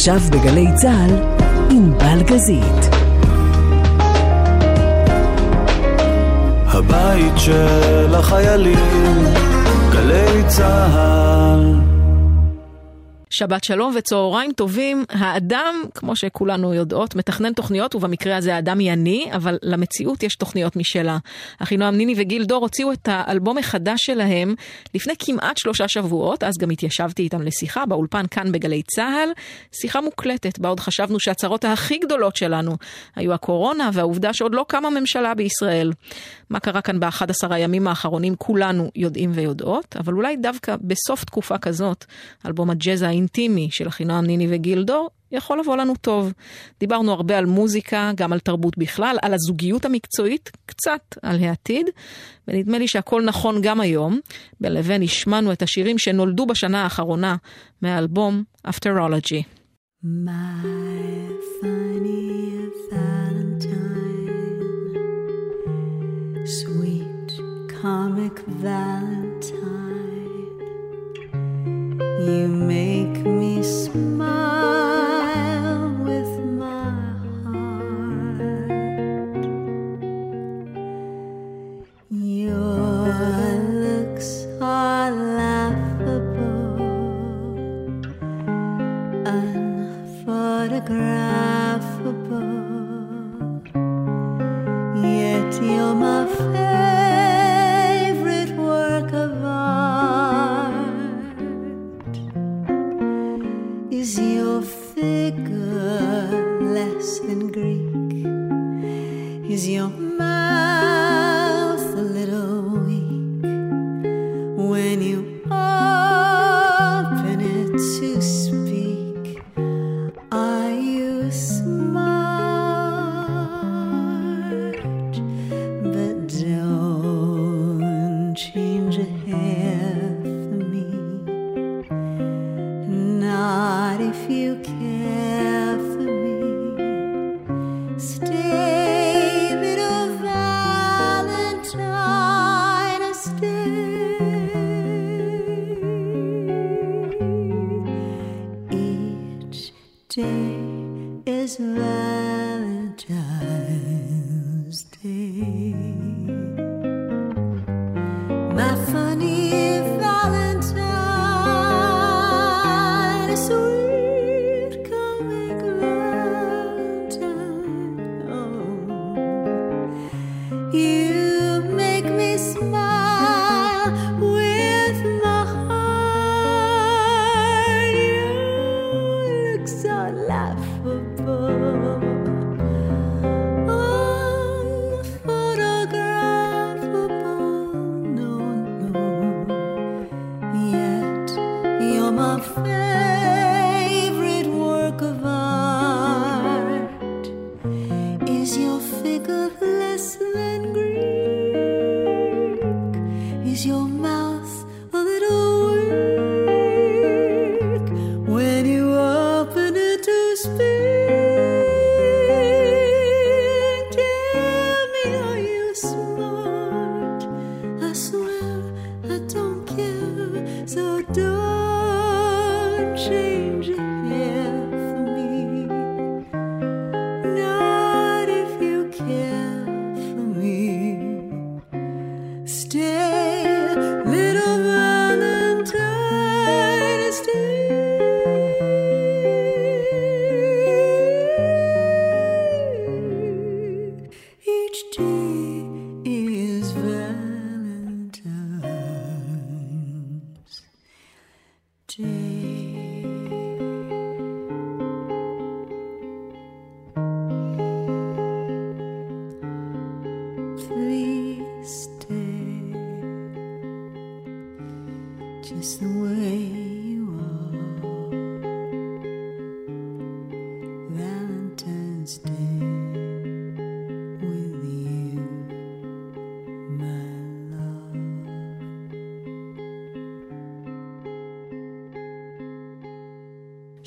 עכשיו בגלי צה"ל, עם בלגזית. הבית של החיילים, גלי צה"ל שבת שלום וצהריים טובים. האדם, כמו שכולנו יודעות, מתכנן תוכניות, ובמקרה הזה האדם היא אני, אבל למציאות יש תוכניות משלה. אחינועם ניני וגיל דור הוציאו את האלבום החדש שלהם לפני כמעט שלושה שבועות, אז גם התיישבתי איתם לשיחה באולפן כאן בגלי צה"ל. שיחה מוקלטת, בה עוד חשבנו שהצרות הכי גדולות שלנו היו הקורונה והעובדה שעוד לא קמה ממשלה בישראל. מה קרה כאן ב-11 הימים האחרונים כולנו יודעים ויודעות, אבל אולי דווקא בסוף תקופה כזאת, אלבום הג'אז האינטימי של אחינועם ניני וגיל דור, יכול לבוא לנו טוב. דיברנו הרבה על מוזיקה, גם על תרבות בכלל, על הזוגיות המקצועית, קצת על העתיד, ונדמה לי שהכל נכון גם היום. בין לבין השמענו את השירים שנולדו בשנה האחרונה מהאלבום Afterology. My funny Valentine, sweet comic Valentine. Unphotographable. Yet you're my favorite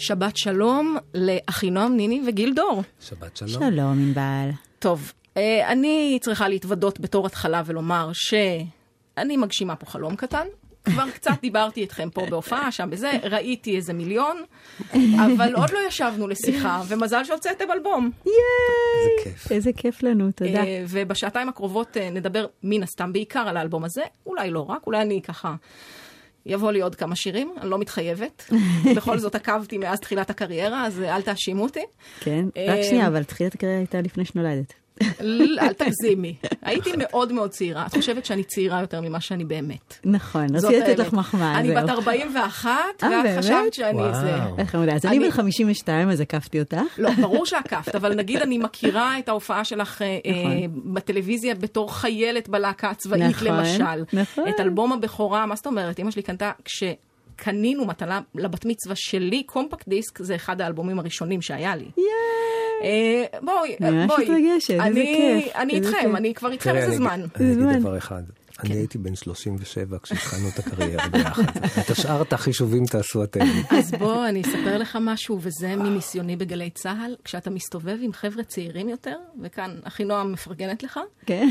שבת שלום לאחינועם ניני וגיל דור. שבת שלום. שלום, ענבל. טוב, אה, אני צריכה להתוודות בתור התחלה ולומר שאני מגשימה פה חלום קטן. כבר קצת דיברתי איתכם פה בהופעה, שם בזה, ראיתי איזה מיליון, אבל עוד לא ישבנו לשיחה, ומזל שהוצאתם אלבום. איזה כיף. איזה כיף לנו, תודה. אה, ובשעתיים הקרובות אה, נדבר מן הסתם בעיקר על האלבום הזה, אולי לא רק, אולי אני ככה... יבוא לי עוד כמה שירים, אני לא מתחייבת. בכל זאת עקבתי מאז תחילת הקריירה, אז אל תאשימו אותי. כן, רק שנייה, אבל תחילת הקריירה הייתה לפני שנולדת. אל תגזימי. הייתי מאוד מאוד צעירה. את חושבת שאני צעירה יותר ממה שאני באמת. נכון, רציתי לתת לך מחמאה. אני בת 41, אה, ואת חשבת שאני זה. איך חמודה. אז אני בן 52, אז עקפתי אותך. לא, ברור שעקפת, אבל נגיד אני מכירה את ההופעה שלך אה, נכון. בטלוויזיה בתור חיילת בלהקה הצבאית, נכון, למשל. נכון. את אלבום הבכורה, מה זאת אומרת? אמא שלי קנתה, כש... קנינו מתנה לבת מצווה שלי, קומפקט דיסק, זה אחד האלבומים הראשונים שהיה לי. יאיי! אה, בואי, בואי. ממש מתרגשת, איזה כיף. אני איתכם, אני כבר איתכם איזה זמן. אני אגיד דבר אחד. אני כן. הייתי בן 37 כשהתחלנו את הקריירה ביחד. את השאר את החישובים תעשו אתם. אז בוא, אני אספר לך משהו, וזה מניסיוני בגלי צה"ל, כשאתה מסתובב עם חבר'ה צעירים יותר, וכאן אחינועם מפרגנת לך, כן.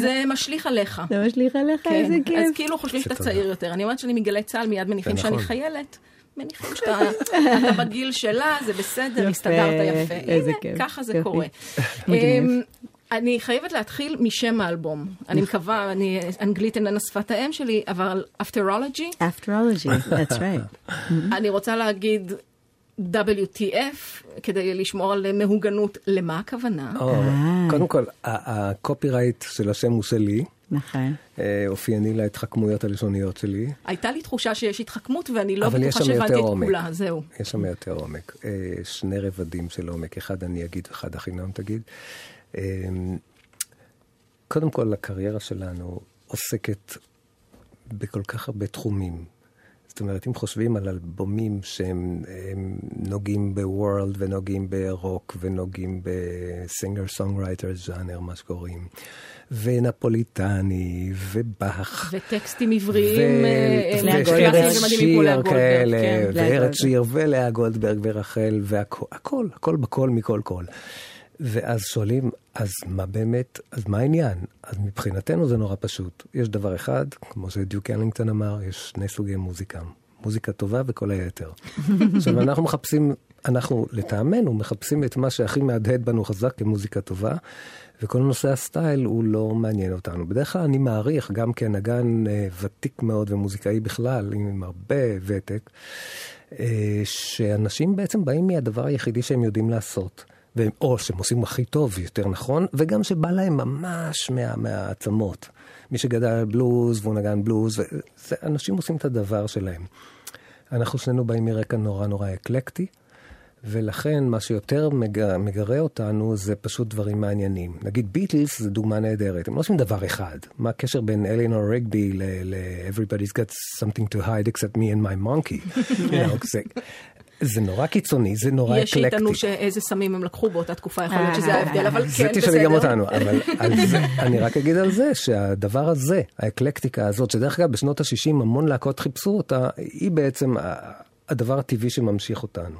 זה משליך עליך. זה משליך עליך, כן. איזה כיף. אז כאילו חושבים שאתה צעיר יותר. אני אומרת שאני מגלי צה"ל, מיד מניחים שאני נכון. חיילת. מניחים שאתה בגיל שלה, זה בסדר, הסתדרת יפה. איזה כיף. ככה זה קורה. אמ, אני חייבת להתחיל משם האלבום. אני מקווה, אני, אנגלית איננה שפת האם שלי, אבל Afterology. Afterology, that's right. אני רוצה להגיד WTF, כדי לשמור על מהוגנות, למה הכוונה? אה. קודם כל, הקופירייט של השם הוא שלי. נכון. אופייני להתחכמויות הלשוניות שלי. הייתה לי תחושה שיש התחכמות, ואני לא בטוחה שהבנתי את כולה, זהו. יש שם יותר עומק. שני רבדים של עומק, אחד אני אגיד, אחד אחינם תגיד. קודם כל, הקריירה שלנו עוסקת בכל כך הרבה תחומים. זאת אומרת, אם חושבים על אלבומים שהם נוגעים ב world ונוגעים ברוק ונוגעים ב singer songwriter ז'אנר, מה שקוראים, ונפוליטני, ובאך. וטקסטים עבריים, וארץ שיר כאלה, כן. וארץ שיר, ולאה גולדברג ורחל, והכל, הכל, הכל בכל מכל כל. ואז שואלים, אז מה באמת, אז מה העניין? אז מבחינתנו זה נורא פשוט. יש דבר אחד, כמו שדיוק אלינגטון אמר, יש שני סוגי מוזיקה. מוזיקה טובה וכל היתר. עכשיו, אנחנו מחפשים, אנחנו לטעמנו מחפשים את מה שהכי מהדהד בנו חזק כמוזיקה טובה, וכל נושא הסטייל הוא לא מעניין אותנו. בדרך כלל אני מעריך, גם כנגן אה, ותיק מאוד ומוזיקאי בכלל, עם הרבה ותק, אה, שאנשים בעצם באים מהדבר היחידי שהם יודעים לעשות. או שהם עושים הכי טוב, יותר נכון, וגם שבא להם ממש מה, מהעצמות. מי שגדל על בלוז והוא נגן בלוז, זה, אנשים עושים את הדבר שלהם. אנחנו שנינו באים מרקע נורא נורא אקלקטי, ולכן מה שיותר מגר, מגרה אותנו זה פשוט דברים מעניינים. נגיד ביטלס זה דוגמה נהדרת, הם לא עושים דבר אחד. מה הקשר בין אלינור רגבי ל-Everybody's got something to hide except me and my monkey? you know, זה, זה נורא קיצוני, זה נורא אקלקטי. יש שיטענו שאיזה סמים הם לקחו באותה תקופה, יכול להיות שזה ההבדל, אבל כן, בסדר. זה תשאלי גם אותנו, אבל זה, אני רק אגיד על זה שהדבר הזה, האקלקטיקה הזאת, שדרך אגב בשנות ה-60 המון להקות חיפשו אותה, היא בעצם הדבר הטבעי שממשיך אותנו.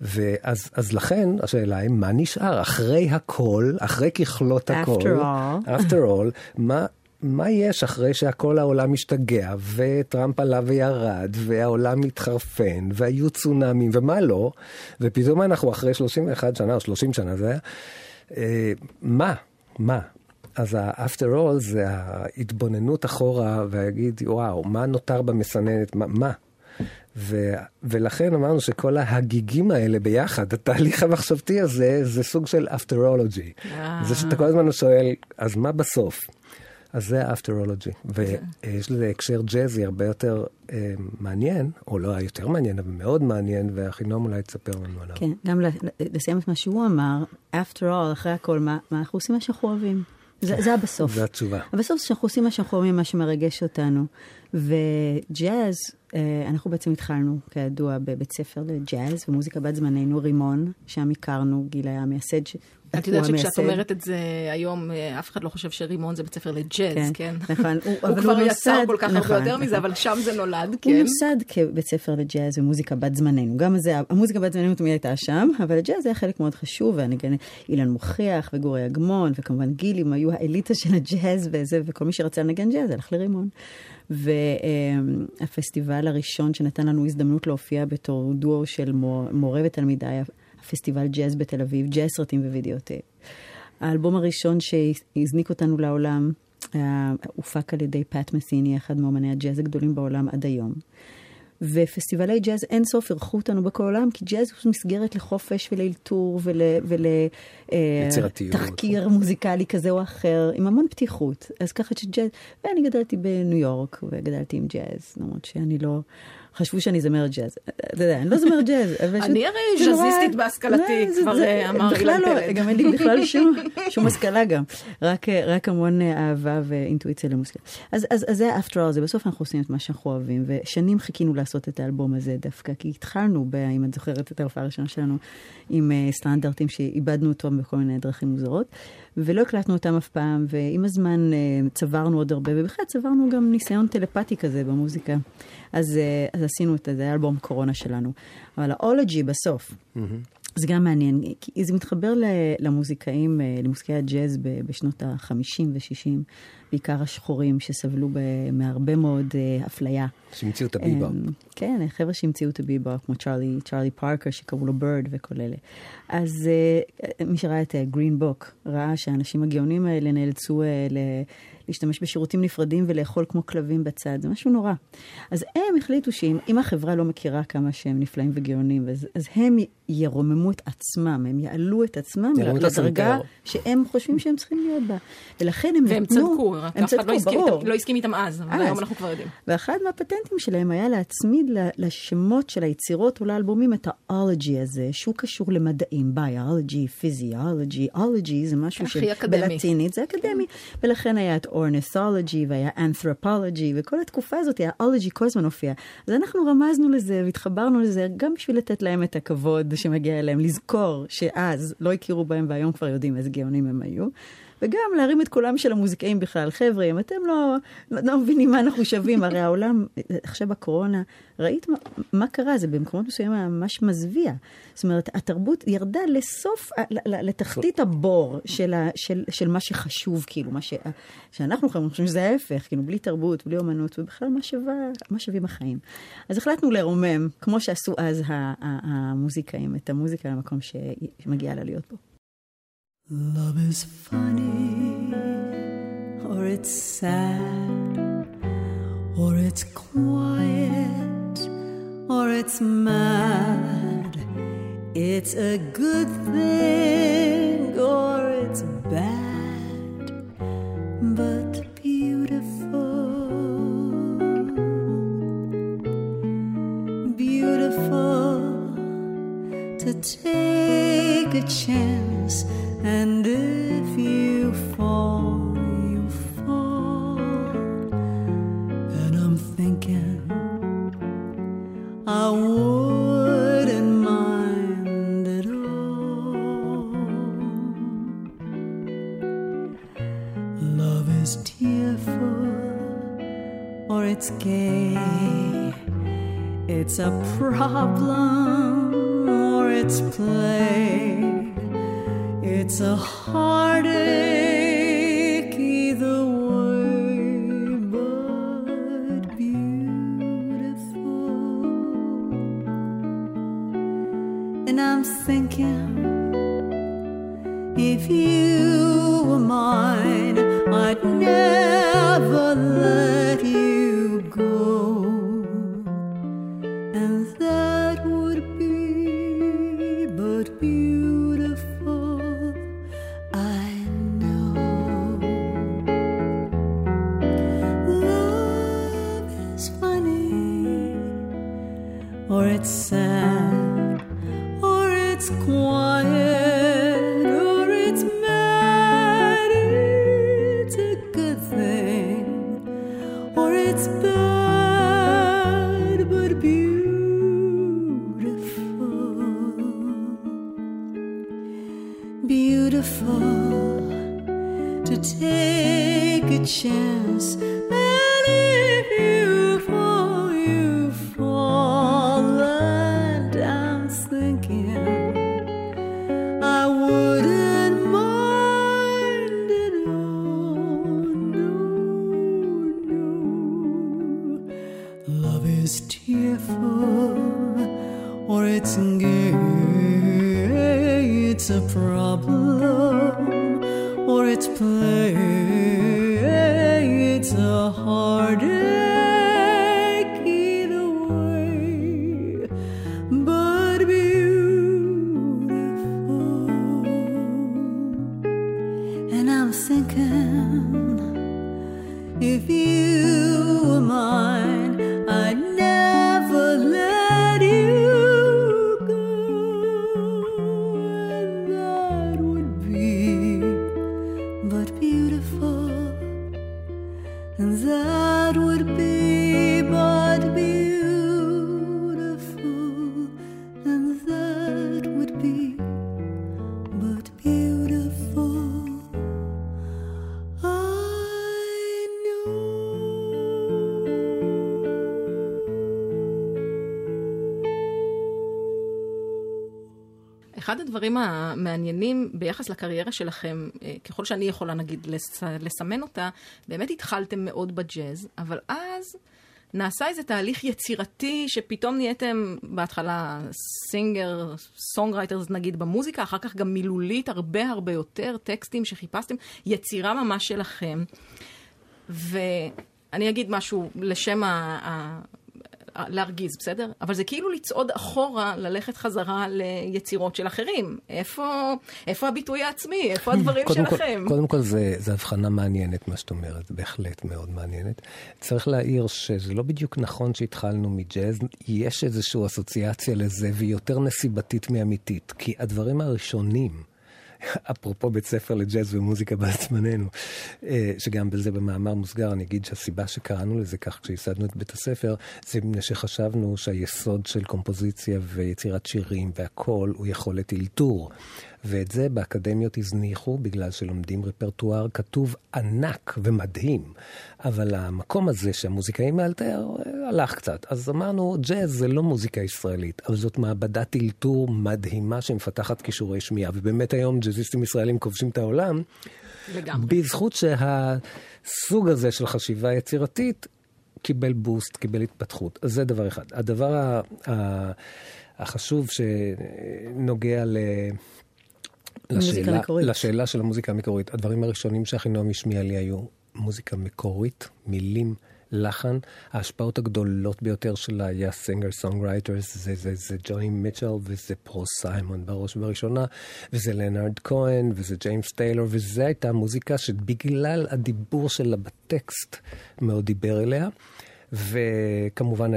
ואז אז לכן השאלה היא, מה נשאר אחרי הכל, אחרי ככלות הכל, after all, after all מה, מה יש אחרי שהכל העולם משתגע, וטראמפ עלה וירד, והעולם מתחרפן, והיו צונאמים, ומה לא, ופתאום אנחנו אחרי 31 שנה או 30 שנה זה היה, אה, מה? מה? אז ה-after all זה ההתבוננות אחורה, ולהגיד, וואו, מה נותר במסננת, מה? מה? ו- ולכן אמרנו שכל ההגיגים האלה ביחד, התהליך המחשבתי הזה, זה סוג של afterology. זה שאתה כל הזמן שואל, אז מה בסוף? אז זה האפטרולוגי, ויש לזה הקשר ג'אזי הרבה יותר אה, מעניין, או לא יותר מעניין, אבל מאוד מעניין, והחינום אולי תספר לנו עליו. כן, גם לסיים את מה שהוא אמר, after all, אחרי הכל, מה, מה אנחנו עושים מה שאנחנו אוהבים. זה, זה הבסוף. זה התשובה. הבסוף שאנחנו עושים מה שאנחנו אוהבים, מה שמרגש אותנו. וג'אז, אה, אנחנו בעצם התחלנו, כידוע, בבית ספר לג'אז ומוזיקה בת זמננו, רימון, שם הכרנו, גיל היה מייסד, את יודעת שכשאת אומרת את זה היום, אה, אף אחד לא חושב שרימון זה בית ספר לג'אז, כן? כן? נכון. הוא, הוא כבר יצר כל כך נכון, הרבה יותר נכון. מזה, אבל שם זה נולד, כן? הוא נוסד כבית ספר לג'אז ומוזיקה בת זמננו. גם זה, המוזיקה בת זמננו תמיד הייתה שם, אבל הג'אז היה חלק מאוד חשוב, אילן מוכיח וגורי אגמון, וכמובן גילי, הם היו האליטה של הג'אז וזה, וכל מי שרצה לנגן ג'אז הלך לרימון. והפסטיבל הראשון שנתן לנו הזדמנות להופיע בתור דואו של מורה ותלמידה היה פסטיבל ג'אז בתל אביב, ג'אז סרטים ווידאוטייפ. האלבום הראשון שהזניק אותנו לעולם הופק על ידי פאט מסיני, אחד מאמני הג'אז הגדולים בעולם עד היום. ופסטיבלי ג'אז אין סוף אירחו אותנו בכל העולם, כי ג'אז הוא מסגרת לחופש ולאלתור ולתחקיר ול, מוזיקלי כזה או אחר, עם המון פתיחות. אז ככה שג'אז, ואני גדלתי בניו יורק וגדלתי עם ג'אז, למרות שאני לא... חשבו שאני זמרת ג'אז. אתה יודע, אני לא זמרת ג'אז. אני הרי ג'אזיסטית בהשכלתי, לא, כבר אה, אמר אילן פלד. גם אין לי בכלל שום השכלה גם. רק המון אה, אהבה ואינטואיציה למוזיקה. אז זה ה-after all, זה בסוף אנחנו עושים את מה שאנחנו אוהבים, ושנים חיכינו לעשות את האלבום הזה דווקא, כי התחלנו, אם את זוכרת את ההופעה הראשונה שלנו, עם אה, סטנדרטים שאיבדנו אותו בכל מיני דרכים מוזרות. ולא הקלטנו אותם אף פעם, ועם הזמן uh, צברנו עוד הרבה, ובכלל צברנו גם ניסיון טלפתי כזה במוזיקה. אז, uh, אז עשינו את זה, זה אלבום קורונה שלנו. אבל האולוגי בסוף, mm-hmm. זה גם מעניין, כי זה מתחבר למוזיקאים, אה, למוזיקאי הג'אז בשנות ה-50 ו-60, בעיקר השחורים שסבלו מהרבה מאוד uh, אפליה. שהמציאו את הביבופ. Um, כן, חבר'ה שהמציאו את הביבופ, כמו צ'ארלי, צ'ארלי פארקר, שקראו לו בירד וכל אלה. אז uh, מי שראה את גרין בוק, ראה שהאנשים הגאונים האלה נאלצו. להשתמש בשירותים נפרדים ולאכול כמו כלבים בצד, זה משהו נורא. אז הם החליטו שאם החברה לא מכירה כמה שהם נפלאים וגאונים, אז, אז הם ירוממו את עצמם, הם יעלו את עצמם לדרגה שהם חושבים שהם צריכים להיות בה. ולכן הם והם נתנו... צדקו, רק אף אחד לא הסכים, לא הסכים איתם אז, אבל אז. היום אנחנו כבר יודעים. ואחד מהפטנטים שלהם היה להצמיד לשמות של היצירות או לאלבומים את האולוגי הזה, שהוא קשור למדעים, ביולוגי, פיזיולוגי, אולוגי זה משהו שבלטינית זה אקדמי, ולכן היה את אורניתולוגי והיה אנתרופולוגי, וכל התקופה הזאת, האולוגי כל הזמן הופיע. אז אנחנו רמזנו לזה והתחברנו לזה גם בשביל לתת להם את הכבוד שמגיע אליהם, לזכור שאז לא הכירו בהם והיום כבר יודעים איזה גאונים הם היו. וגם להרים את קולם של המוזיקאים בכלל. חבר'ה, אם אתם לא, לא מבינים מה אנחנו שווים, הרי העולם, עכשיו בקורונה, ראית מה, מה קרה? זה במקומות מסוימים היה ממש מזוויע. זאת אומרת, התרבות ירדה לסוף, לתחתית הבור של, ה, של, של מה שחשוב, כאילו, מה ש, שאנחנו חושבים שזה ההפך, כאילו, בלי תרבות, בלי אומנות, ובכלל מה, שווה, מה שווים החיים. אז החלטנו לרומם, כמו שעשו אז המוזיקאים, את המוזיקה למקום שמגיעה לה להיות בו. Love is funny, or it's sad, or it's quiet, or it's mad. It's a good thing, or it's bad, but beautiful. Beautiful to take a chance and if you fall, you fall. And I'm thinking I wouldn't mind at all. Love is tearful or it's gay. It's a problem or it's play. It's a heartache either way, but beautiful. And I'm thinking if you were mine, אחד הדברים המעניינים ביחס לקריירה שלכם, אה, ככל שאני יכולה נגיד לס, לסמן אותה, באמת התחלתם מאוד בג'אז, אבל אז נעשה איזה תהליך יצירתי שפתאום נהייתם בהתחלה singer, songwriters נגיד במוזיקה, אחר כך גם מילולית הרבה הרבה יותר, טקסטים שחיפשתם, יצירה ממש שלכם. ואני אגיד משהו לשם ה... להרגיז, בסדר? אבל זה כאילו לצעוד אחורה, ללכת חזרה ליצירות של אחרים. איפה, איפה הביטוי העצמי? איפה הדברים קודם שלכם? כל, קודם כל, זו הבחנה מעניינת, מה שאת אומרת, בהחלט מאוד מעניינת. צריך להעיר שזה לא בדיוק נכון שהתחלנו מג'אז, יש איזושהי אסוציאציה לזה, והיא יותר נסיבתית מאמיתית. כי הדברים הראשונים... אפרופו בית ספר לג'אז ומוזיקה בעצמנו, אה, שגם בזה במאמר מוסגר אני אגיד שהסיבה שקראנו לזה כך כשייסדנו את בית הספר, זה מפני שחשבנו שהיסוד של קומפוזיציה ויצירת שירים והכול הוא יכולת אלתור. ואת זה באקדמיות הזניחו בגלל שלומדים רפרטואר כתוב ענק ומדהים. אבל המקום הזה שהמוזיקאים מאלתר הלך קצת. אז אמרנו, ג'אז זה לא מוזיקה ישראלית, אבל זאת מעבדת אלתור מדהימה שמפתחת כישורי שמיעה. ובאמת היום ג'אזיסטים ישראלים כובשים את העולם. לגמרי. בזכות שהסוג הזה של חשיבה יצירתית קיבל boost, קיבל התפתחות. אז זה דבר אחד. הדבר החשוב שנוגע ל... לשאלה, לשאלה של המוזיקה המקורית. הדברים הראשונים שאחינועם השמיע לי היו מוזיקה מקורית, מילים, לחן. ההשפעות הגדולות ביותר שלה היה singer songwriters, זה, זה, זה ג'וני מיטשל וזה פול סיימון בראש ובראשונה, וזה לאונרד כהן וזה ג'יימס טיילור, וזו הייתה מוזיקה שבגלל הדיבור שלה בטקסט מאוד דיבר אליה. וכמובן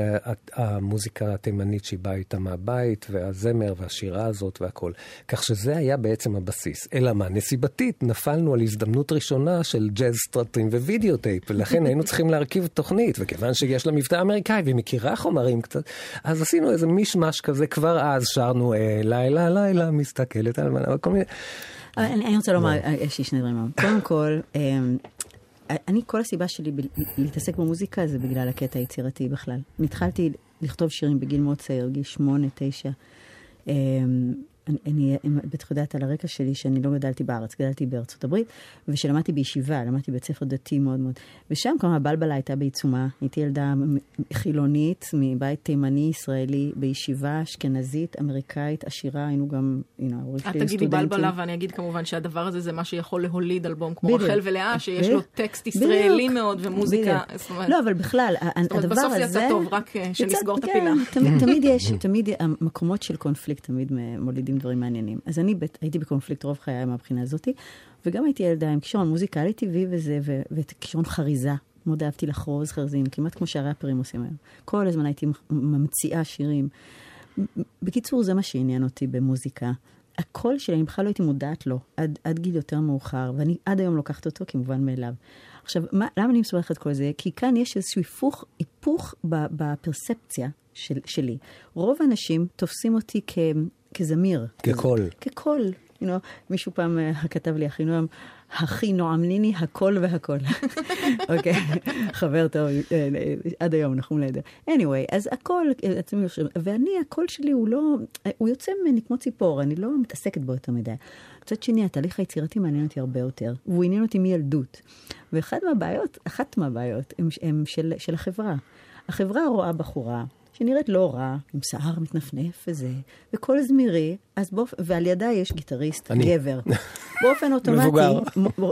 המוזיקה התימנית שהיא באה איתה מהבית, והזמר והשירה הזאת והכל. כך שזה היה בעצם הבסיס. אלא מה, נסיבתית, נפלנו על הזדמנות ראשונה של ג'אז סרטים ווידאו טייפ, ולכן היינו צריכים להרכיב תוכנית, וכיוון שיש לה מבטא אמריקאי והיא מכירה חומרים קצת, אז עשינו איזה מישמש כזה, כבר אז שרנו אה, לילה לילה מסתכלת על מנה, כל מיני... אני רוצה לומר, יש לי שני דברים. קודם כל, אמ, אני, כל הסיבה שלי ב- להתעסק במוזיקה זה בגלל הקטע היצירתי בכלל. התחלתי לכתוב שירים בגיל מאוד צעיר, גיל שמונה, תשע. אני, אני בטח יודעת על הרקע שלי שאני לא גדלתי בארץ, גדלתי בארצות הברית, ושלמדתי בישיבה, למדתי בית ספר דתי מאוד מאוד. ושם כמובן הבלבלה הייתה בעיצומה, הייתי ילדה חילונית מבית תימני ישראלי, בישיבה אשכנזית, אמריקאית, עשירה, היינו גם, הנה, ההורים שלי סטודנטים. את תגידי בלבלה ואני אגיד כמובן שהדבר הזה זה מה שיכול להוליד אלבום כמו רחל ולאה, שיש לו טקסט ישראלי מאוד ומוזיקה. לא, אבל בכלל, הדבר הזה... בסוף יצא טוב, רק אה, שנסגור את הפינה. כן, תמיד יש, תמיד המקומות של קונפליקט תמיד מולידים דברים מעניינים. אז אני בת, הייתי בקונפליקט רוב חיי מהבחינה הזאתי, וגם הייתי ילדה עם כישרון מוזיקלי טבעי וזה, ו- ואת כישרון חריזה. מאוד אהבתי לחרוז חרזים, כמעט כמו שהראפרים עושים היום. כל הזמן הייתי ממציאה שירים. בקיצור, זה מה שעניין אותי במוזיקה. הקול שלי, אני בכלל לא הייתי מודעת לו עד, עד גיל יותר מאוחר, ואני עד היום לוקחת אותו כמובן מאליו. עכשיו, מה, למה אני מסובכת את כל זה? כי כאן יש איזשהו היפוך, היפוך בפרספציה של, שלי. רוב האנשים תופסים אותי כ, כזמיר. כקול. כקול. You know, מישהו פעם uh, כתב לי, הכי נועם, הכי נועם ליני, הכל והכל. אוקיי, חבר טוב, אה, עד היום, אנחנו לידה. anyway, אז הכל, ואני, הקול שלי הוא לא, הוא יוצא ממני כמו ציפור, אני לא מתעסקת בו יותר מדי. מצד שני, התהליך היצירתי מעניין אותי הרבה יותר, והוא עניין אותי מילדות. ואחת מהבעיות, אחת מהבעיות, הם, הם של, של החברה. החברה רואה בחורה שנראית לא רע, עם שיער מתנפנף וזה, וקול זמירי, אז באופ... ועל ידה יש גיטריסט, אני. גבר. באופן אוטומטי, מבוגר.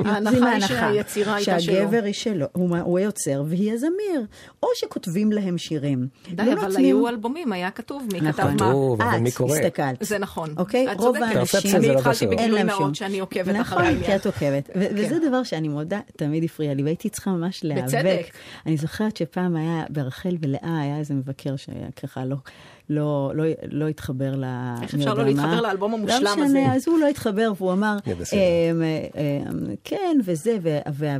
ההנחה היא שהיצירה הייתה שלו. שהגבר היא שלו, הוא, הוא היוצר והיא הזמיר. או שכותבים להם שירים. די, לא אבל נותנים... היו אלבומים, היה כתוב מי נכון. כתב מה. כתוב, אבל מי קורא? הסתכלת. זה נכון. אוקיי? רוב האנשים... אני התחלתי בגילוי נאות שאני עוקבת נכון, אחרי העניין. נכון, כי את עוקבת. כן. וזה דבר שאני מודה, תמיד הפריע לי, והייתי צריכה ממש להיאבק. בצדק. אני זוכרת שפעם היה, ברחל ולאה היה איזה מבקר שהיה ככה לא... לא, לא, לא התחבר ל... איך אפשר לא להתחבר לאלבום המושלם הזה? לא משנה, אז הוא לא התחבר, והוא אמר, אמ, אמ, כן, וזה,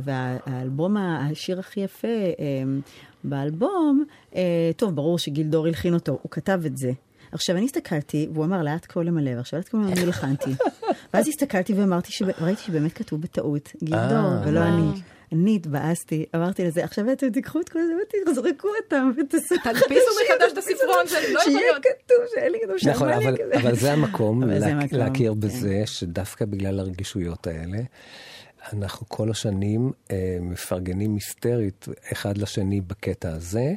והאלבום, השיר הכי יפה אמ, באלבום, אה, טוב, ברור שגילדור הלחין אותו, הוא כתב את זה. עכשיו, אני הסתכלתי, והוא אמר, לאט כל למלא, ועכשיו לאט כל למלא אני לחנתי. ואז הסתכלתי ואמרתי, ראיתי שבאמת כתוב בטעות, גילדור, אה, ולא אני. אני התבאסתי, אמרתי לזה, עכשיו אתם תיקחו את כל זה ותזרקו אותם ותעשו... תדפיסו מחדש את הספרון, זה לא יכול להיות. שיהיה כתוב שאין לי כתוב נכון, אבל זה המקום להכיר כן. בזה שדווקא בגלל הרגישויות האלה, אנחנו כל השנים אה, מפרגנים היסטרית אחד לשני בקטע הזה,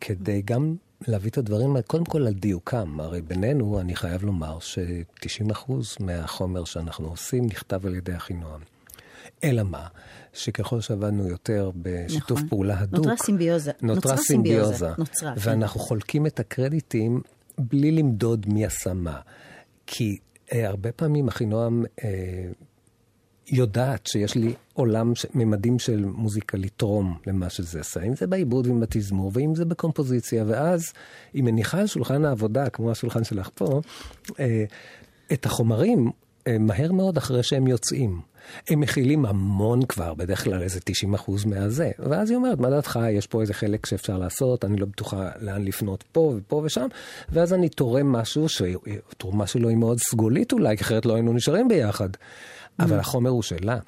כדי גם להביא את הדברים, קודם כל על דיוקם. הרי בינינו, אני חייב לומר ש-90% מהחומר שאנחנו עושים נכתב על ידי אחינועם. אלא מה? שככל שעבדנו יותר בשיתוף נכון. פעולה הדוק, נותרה סימביוזה. נותרה, נותרה סימביוזה. סימביוזה. נוצרה. כן. ואנחנו כן. חולקים את הקרדיטים בלי למדוד מי עשה מה. כי אה, הרבה פעמים אחינועם אה, יודעת שיש לי עולם, ש... ממדים של מוזיקה לתרום למה שזה עשה, אם זה בעיבוד ועם התזמור, ואם זה בקומפוזיציה, ואז היא מניחה על שולחן העבודה, כמו השולחן שלך פה, אה, את החומרים אה, מהר מאוד אחרי שהם יוצאים. הם מכילים המון כבר, בדרך כלל איזה 90 אחוז מהזה. ואז היא אומרת, מה דעתך, יש פה איזה חלק שאפשר לעשות, אני לא בטוחה לאן לפנות פה ופה ושם, ואז אני תורם משהו, שהתרומה שלו היא מאוד סגולית אולי, כי אחרת לא היינו נשארים ביחד. אבל mm. החומר הוא שלה.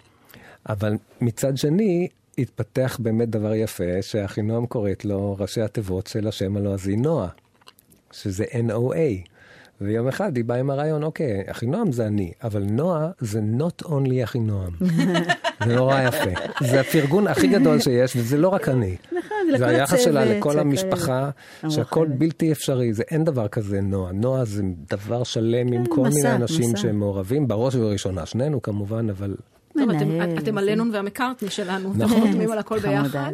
אבל מצד שני, התפתח באמת דבר יפה, שאחינועם קוראת לו ראשי התיבות של השם הלועזי נועה, שזה NOA. ויום אחד היא באה עם הרעיון, אוקיי, אחינועם זה אני, אבל נועה זה not only אחינועם. זה נורא יפה. זה הפרגון הכי גדול שיש, וזה לא רק אני. נכון, זה לכל הצוות. זה היחס שלה לכל המשפחה, שהכל בלתי אפשרי, זה אין דבר כזה נועה. נועה זה דבר שלם עם כן, כל מיני אנשים שהם מעורבים, בראש ובראשונה, שנינו כמובן, אבל טוב, אתם, אתם הלנון והמקארטני שלנו, נכון, חותמים על הכל ביחד.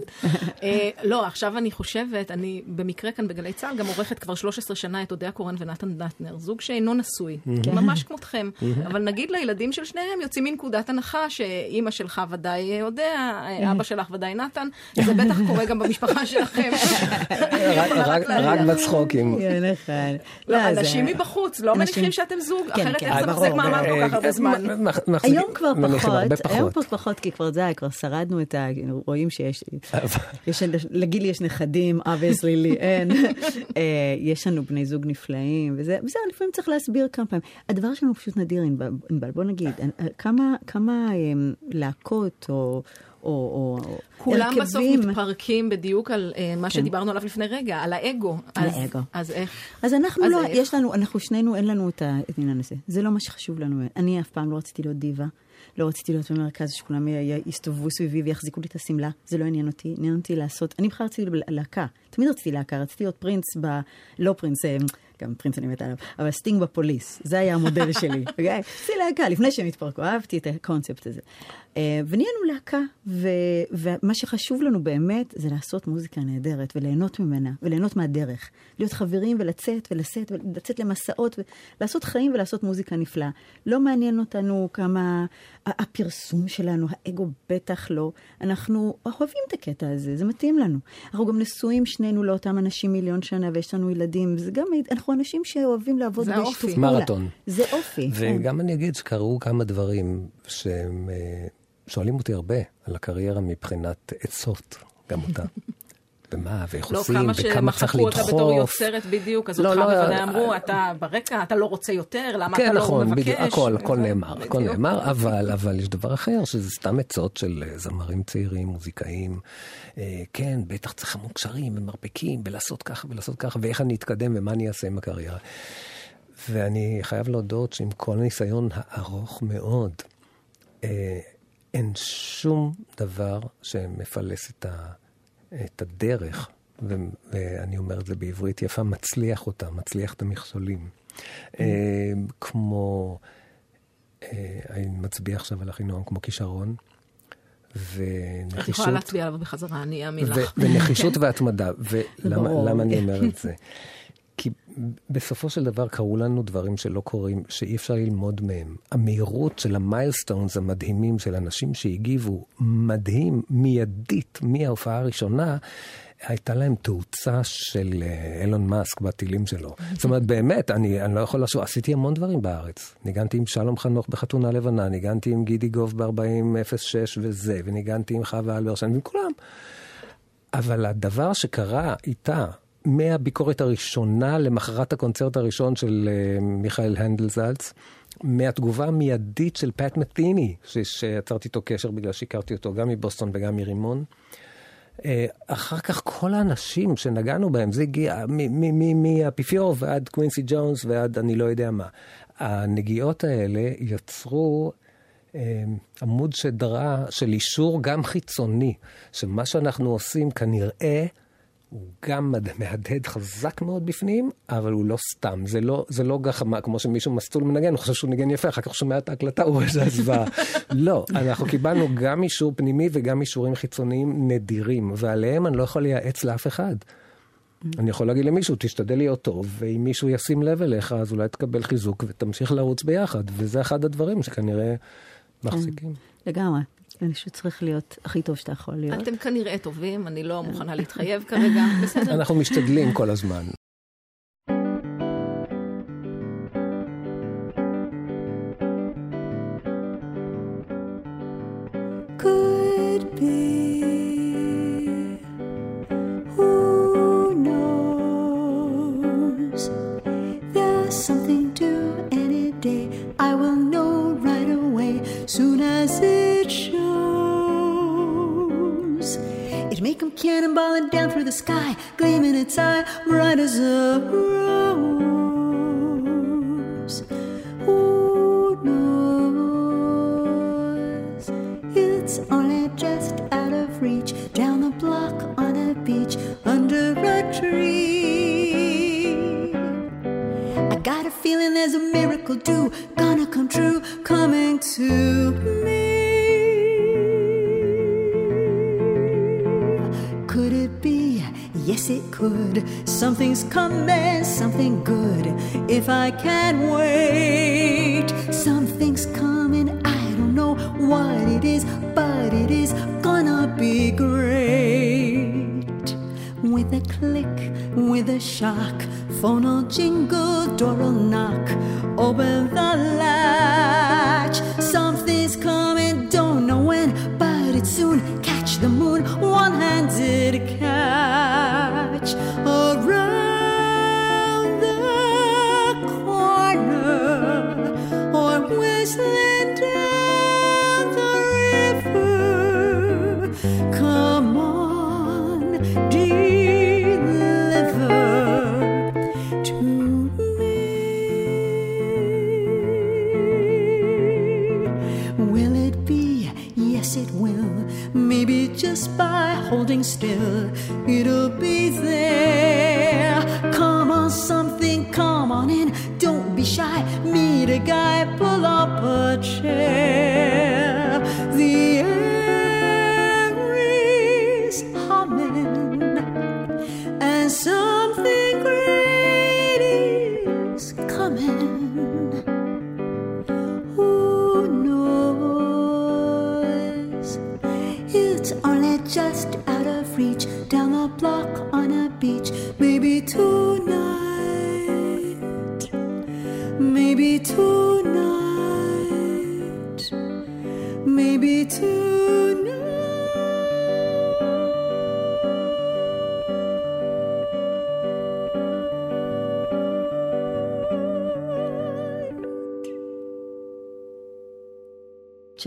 אה, לא, עכשיו אני חושבת, אני במקרה כאן בגלי צה"ל גם עורכת כבר 13 שנה את אודיה קורן ונתן דטנר, זוג שאינו נשוי, ממש כמותכם. אבל נגיד לילדים של שניהם יוצאים מנקודת הנחה שאימא שלך ודאי אודיה, אבא שלך ודאי נתן, זה בטח קורה גם במשפחה שלכם. רק בצחוקים. כן, לא, אנשים מבחוץ, לא מניחים שאתם זוג, כן, אחרת כן. איך זה מחזיק מעמד כל כך הרבה זמן. היום כבר פחות. הרבה פחות. היום פה פחות, כי כבר די, כבר שרדנו את ה... רואים שיש... יש, לגיל יש נכדים, אבייסלי לי אין. אה, יש לנו בני זוג נפלאים, וזה, בסדר, לפעמים צריך להסביר כמה פעמים. הדבר שלנו פשוט נדיר, ענבל, בוא נגיד, אה, כמה, כמה אמ, להקות או... או, או כולם הרכבים. בסוף מתפרקים בדיוק על uh, מה כן. שדיברנו עליו לפני רגע, על האגו. על אז, האגו. אז איך? אז אנחנו אז לא, איך? יש לנו, אנחנו שנינו, אין לנו את העניין הזה. זה לא מה שחשוב לנו. אני אף פעם לא רציתי להיות דיבה. לא רציתי להיות במרכז, שכולם יסתובבו סביבי ויחזיקו לי את השמלה, זה לא עניין אותי, עניין אותי לעשות, אני בכלל רציתי להקה, תמיד רציתי להקה, רציתי להיות פרינץ ב... לא פרינץ, אה, גם פרינץ אני מתה עליו, אבל סטינג בפוליס, זה היה המודל שלי, אוקיי? עשיתי להקה, לפני שהם התפרקו, אהבתי את הקונספט הזה. אה, ונהיינו להקה, ו, ומה שחשוב לנו באמת זה לעשות מוזיקה נהדרת וליהנות ממנה, וליהנות מהדרך. להיות חברים ולצאת ולשאת ולצאת למסעות ולעשות חיים ולעשות מוזיקה נפלאה. לא מעניין אותנו כמה הפרסום שלנו, האגו בטח לא. אנחנו אוהבים את הקטע הזה, זה מתאים לנו. אנחנו גם נשואים שנינו לאותם אנשים מיליון שנה ויש לנו ילדים, זה גם, אנחנו אנשים שאוהבים לעבוד בשיתוף פעולה. מרתון. זה אופי. וגם כן. אני אגיד שקרו כמה דברים שהם... שואלים אותי הרבה על הקריירה מבחינת עצות, גם אותה. ומה, ואיך לא, עושים, וכמה צריך לדחוף. לא, כמה שמחקו אותה בתור יוצרת בדיוק, אז לא, אותך לא, בוודאי אמרו, אתה ברקע, אתה לא רוצה יותר, למה כן, אתה לא נכון, מבקש? כן, נכון, הכל, הכל נאמר, הכל נאמר, אבל, אבל יש דבר אחר, שזה סתם עצות של אה, זמרים צעירים, מוזיקאים. אה, כן, בטח צריך המון קשרים ומרפקים, ולעשות ככה ולעשות ככה, ואיך אני אתקדם ומה אני אעשה עם הקריירה. ואני חייב להודות שעם כל הניסיון הארוך מאוד, אין שום דבר שמפלס את, ה, את הדרך ואני אומר את זה בעברית יפה, מצליח אותם, מצליח את המכשולים. Mm. כמו, אני מצביע עכשיו על אחינועם כמו כישרון. ונחישות... את יכולה להצביע עליו בחזרה, אני אאמין לך. ונחישות והתמדה. ולמה אני אומר את זה? כי בסופו של דבר קרו לנו דברים שלא קורים, שאי אפשר ללמוד מהם. המהירות של המיילסטונס המדהימים של אנשים שהגיבו, מדהים, מיידית, מההופעה הראשונה, הייתה להם תאוצה של אה, אילון מאסק בטילים שלו. זאת אומרת, באמת, אני, אני לא יכול לחשוב, עשיתי המון דברים בארץ. ניגנתי עם שלום חנוך בחתונה לבנה, ניגנתי עם גידי גוב ב-4006 וזה, וניגנתי עם חווה אלברשן ועם כולם. אבל הדבר שקרה איתה, מהביקורת הראשונה למחרת הקונצרט הראשון של uh, מיכאל הנדל זלץ, מהתגובה המיידית של פט מתיני, שיצרתי איתו קשר בגלל שהכרתי אותו גם מבוסטון וגם מרימון. אה, אחר כך כל האנשים שנגענו בהם, זה הגיע מהאפיפיור ועד קווינסי ג'ונס ועד אני לא יודע מה. הנגיעות האלה יצרו אה, עמוד שדרה של אישור גם חיצוני, שמה שאנחנו עושים כנראה הוא גם מהדהד חזק מאוד בפנים, אבל הוא לא סתם. זה לא, זה לא גחמה, כמו שמישהו מסטול מנגן, הוא חושב שהוא ניגן יפה, אחר כך הוא שומע את ההקלטה, הוא רואה שזה זוועה. לא, אנחנו קיבלנו גם אישור פנימי וגם אישורים חיצוניים נדירים, ועליהם אני לא יכול לייעץ לאף אחד. אני יכול להגיד למישהו, תשתדל להיות טוב, ואם מישהו ישים לב אליך, אז אולי תקבל חיזוק ותמשיך לרוץ ביחד, וזה אחד הדברים שכנראה מחזיקים. לגמרי. אני חושבת שצריך להיות הכי טוב שאתה יכול להיות. אתם כנראה טובים, אני לא מוכנה להתחייב כרגע, בסדר. אנחנו משתדלים כל הזמן. Sky, gleaming its eye bright as a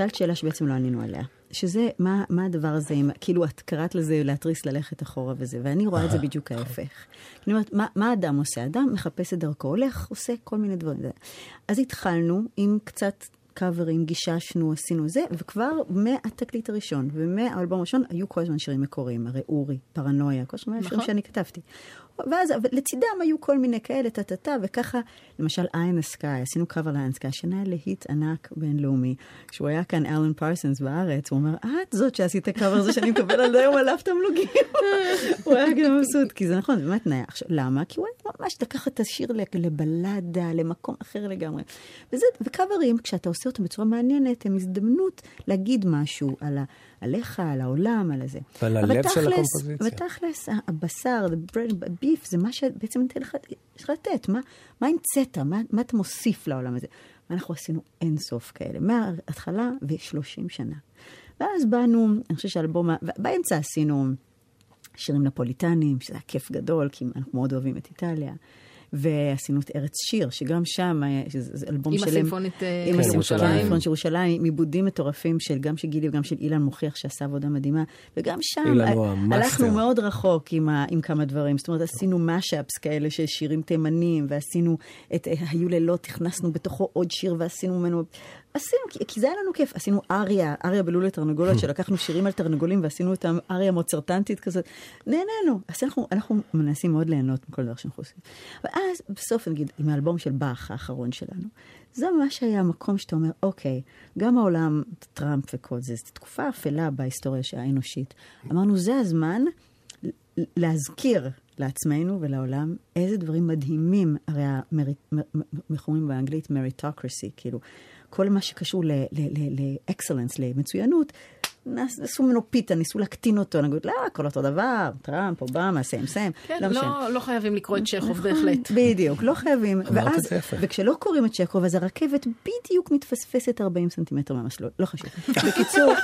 שאלת שאלה שבעצם לא ענינו עליה, שזה, מה, מה הדבר הזה, עם, כאילו את קראת לזה להתריס ללכת אחורה וזה, ואני רואה את זה בדיוק ההפך. אני אומרת, מה, מה אדם עושה? אדם מחפש את דרכו, הולך, עושה כל מיני דברים. אז התחלנו עם קצת קאברים, גיששנו, עשינו זה, וכבר מהתקליט הראשון ומהאלבום הראשון היו כל הזמן שירים מקוריים, הרי אורי, פרנויה, כל הזמן נכון. שירים שאני כתבתי. ואז לצידם היו כל מיני כאלה, טה-טה-טה, וככה, למשל, איין הסקאי, עשינו קאבר לאיין הסקאי, השנה להיט ענק בינלאומי. כשהוא היה כאן, אלן פרסנס בארץ, הוא אומר, את זאת שעשית קאבר הזה שאני מקבל על היום עליו תמלוגים. הוא היה גם מבסוט, כי זה נכון, זה באמת נאה. עכשיו, למה? כי הוא היה ממש לקח את השיר לבלדה, למקום אחר לגמרי. וזה, וקאברים, כשאתה עושה אותם בצורה מעניינת, הם הזדמנות להגיד משהו על ה... עליך, על העולם, על הזה. ועל הלב של הקומפוזיציה. ותכלס, הבשר, הביף, זה מה שבעצם ניתן לך, יש לך לתת. מה, מה המצאת? מה, מה אתה מוסיף לעולם הזה? ואנחנו עשינו אין סוף כאלה, מההתחלה ו-30 שנה. ואז באנו, אני חושבת שאלבום, באמצע עשינו שירים נפוליטניים, שזה היה כיף גדול, כי אנחנו מאוד אוהבים את איטליה. ועשינו את ארץ שיר, שגם שם, זה אלבום שלם. עם הסימפונית עם כן, הסימפונית ירושלים, עיבודים מטורפים של גם של גילי וגם של אילן מוכיח שעשה עבודה מדהימה, וגם שם הלכנו מאוד רחוק עם, ה, עם כמה דברים. זאת אומרת, עשינו משאפס כאלה של שירים תימנים, ועשינו את היו לילות, הכנסנו בתוכו עוד שיר ועשינו ממנו עשינו, כי, כי זה היה לנו כיף. עשינו אריה, אריה בלול לתרנגולות, שלקחנו שירים על תרנגולים ועשינו אותם אריה מוצרטנטית כזאת. נהנינו. אז אנחנו, אנחנו מנסים מאוד ליהנות מכל דבר שאנחנו עושים. ואז בסוף, נגיד, עם האלבום של באך האחרון שלנו, זה ממש היה המקום שאתה אומר, אוקיי, גם העולם, טראמפ וכל זה, זו תקופה אפלה בהיסטוריה האנושית. אמרנו, זה הזמן להזכיר לעצמנו ולעולם איזה דברים מדהימים, הרי, אומרים באנגלית, מריטוקרסי, כאילו. כל מה שקשור לאקסלנס, למצוינות, עשו ממנו פיתה, ניסו להקטין אותו, נגיד, לא, הכל אותו דבר, טראמפ, אובמה, סיים סיים. כן, לא, לא, לא חייבים לקרוא את צ'כוב נכון, בהחלט. בדיוק, לא חייבים. ואז, וכשלא קוראים את צ'כוב, אז הרכבת בדיוק מתפספסת 40 סנטימטר מהמסלול, לא חשוב. בקיצור...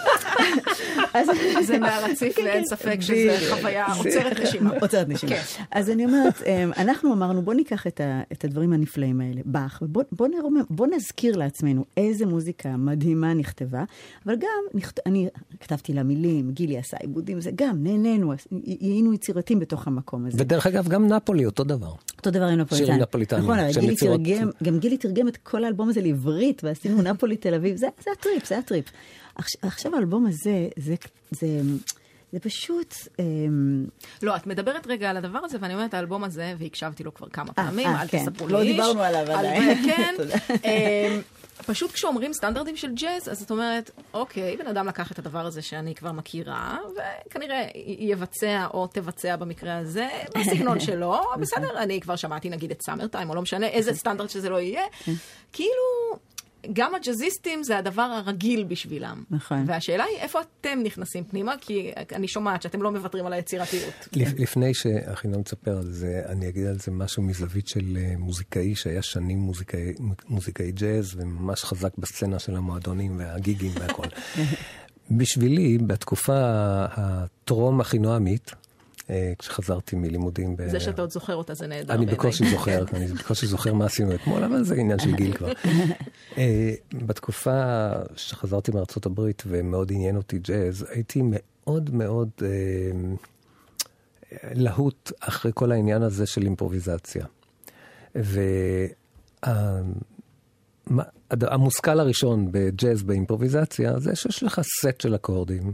אז זה מהרציף כן, ואין כן. ספק שזו חוויה עוצרת נשימה. עוצרת נשימה. כן. אז אני אומרת, אמ, אנחנו אמרנו, בוא ניקח את הדברים הנפלאים האלה, באך, ובוא נזכיר לעצמנו איזה מוזיקה מדהימה נכתבה, אבל גם, אני כתבתי לה מילים, גילי עשה עיבודים, זה גם, נהנינו, היינו יצירתיים בתוך המקום הזה. ודרך אגב, גם נפולי אותו דבר. אותו דבר עם נפוליטן. שירים נפוליטנים. נכון, גילי תרגם, גם גילי תרגם את כל האלבום הזה לעברית, ועשינו נפולי תל אביב, זה, זה הטריפ, זה הטריפ. עכשיו האלבום הזה, זה, זה, זה פשוט... אמ, לא, את מדברת רגע על הדבר הזה, ואני אומרת, האלבום הזה, והקשבתי לו כבר כמה אה, פעמים, אל כן. תספרו לי לא דיברנו עליו עדיין. כן. פשוט כשאומרים סטנדרטים של ג'אז, אז את אומרת, אוקיי, בן אדם לקח את הדבר הזה שאני כבר מכירה, וכנראה יבצע או תבצע במקרה הזה, בסגנון שלו, בסדר, אני כבר שמעתי נגיד את סאמר טיים, או לא משנה איזה סטנדרט שזה לא יהיה, כאילו... גם הג'אזיסטים זה הדבר הרגיל בשבילם. נכון. והשאלה היא, איפה אתם נכנסים פנימה? כי אני שומעת שאתם לא מוותרים על היצירתיות. לפני שאחינון מספר על זה, אני אגיד על זה משהו מזווית של אה, מוזיקאי שהיה שנים מוזיקאי, מוזיקאי ג'אז, וממש חזק בסצנה של המועדונים והגיגים והכל. בשבילי, בתקופה הטרום אחינועמית, אה, כשחזרתי מלימודים. ב... זה שאתה עוד זוכר אותה זה נהדר. אני בקושי זוכר, אני בקושי זוכר מה עשינו אתמול, אבל זה עניין של גיל כבר. אה, בתקופה שחזרתי מארצות הברית ומאוד עניין אותי ג'אז, הייתי מאוד מאוד אה, להוט אחרי כל העניין הזה של אימפרוביזציה. והמושכל הראשון בג'אז באימפרוביזציה זה שיש לך סט של אקורדים.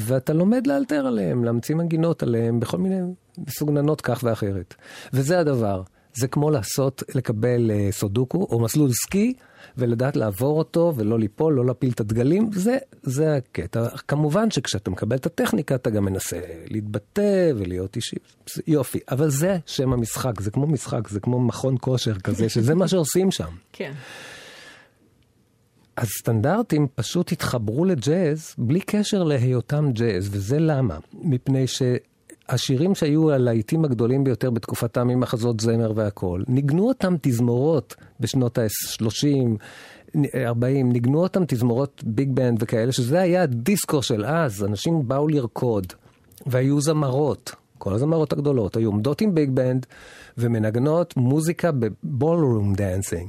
ואתה לומד לאלתר עליהם, להמציא מנגינות עליהם בכל מיני מסוגננות כך ואחרת. וזה הדבר. זה כמו לעשות, לקבל uh, סודוקו או מסלול סקי, ולדעת לעבור אותו ולא ליפול, לא להפיל את הדגלים, זה, זה הקטע. כמובן שכשאתה מקבל את הטכניקה, אתה גם מנסה להתבטא ולהיות אישי. יופי, אבל זה שם המשחק, זה כמו משחק, זה כמו מכון כושר כזה, שזה מה שעושים שם. כן. הסטנדרטים פשוט התחברו לג'אז בלי קשר להיותם ג'אז, וזה למה? מפני שהשירים שהיו הלהיטים הגדולים ביותר בתקופתם עם מחזות זמר והכול, ניגנו אותם תזמורות בשנות ה-30, 40, ניגנו אותם תזמורות big band וכאלה, שזה היה הדיסקו של אז, אנשים באו לרקוד, והיו זמרות. כל הזמרות הגדולות היו עומדות עם big band ומנגנות מוזיקה ב ballroom dancing.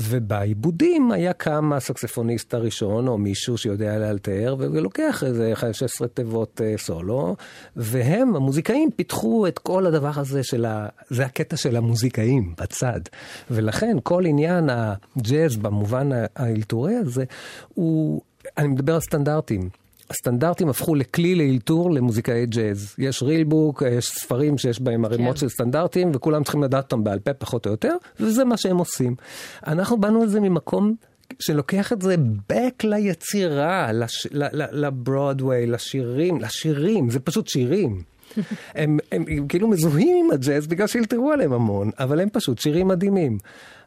ובעיבודים היה קם הסקספוניסט הראשון, או מישהו שיודע לאלתר, ולוקח איזה 15 תיבות אה, סולו, והם, המוזיקאים, פיתחו את כל הדבר הזה של ה... זה הקטע של המוזיקאים בצד. ולכן כל עניין הג'אז במובן האלתורי הזה, הוא... אני מדבר על סטנדרטים. הסטנדרטים הפכו לכלי לאלתור למוזיקאי ג'אז. יש רילבוק, יש ספרים שיש בהם ערימות כן. של סטנדרטים, וכולם צריכים לדעת אותם בעל פה פחות או יותר, וזה מה שהם עושים. אנחנו באנו לזה ממקום שלוקח את זה back ליצירה, לש, לברודוויי, לשירים, לשירים, זה פשוט שירים. הם, הם, הם כאילו מזוהים עם הג'אז בגלל שאילתרו עליהם המון, אבל הם פשוט שירים מדהימים.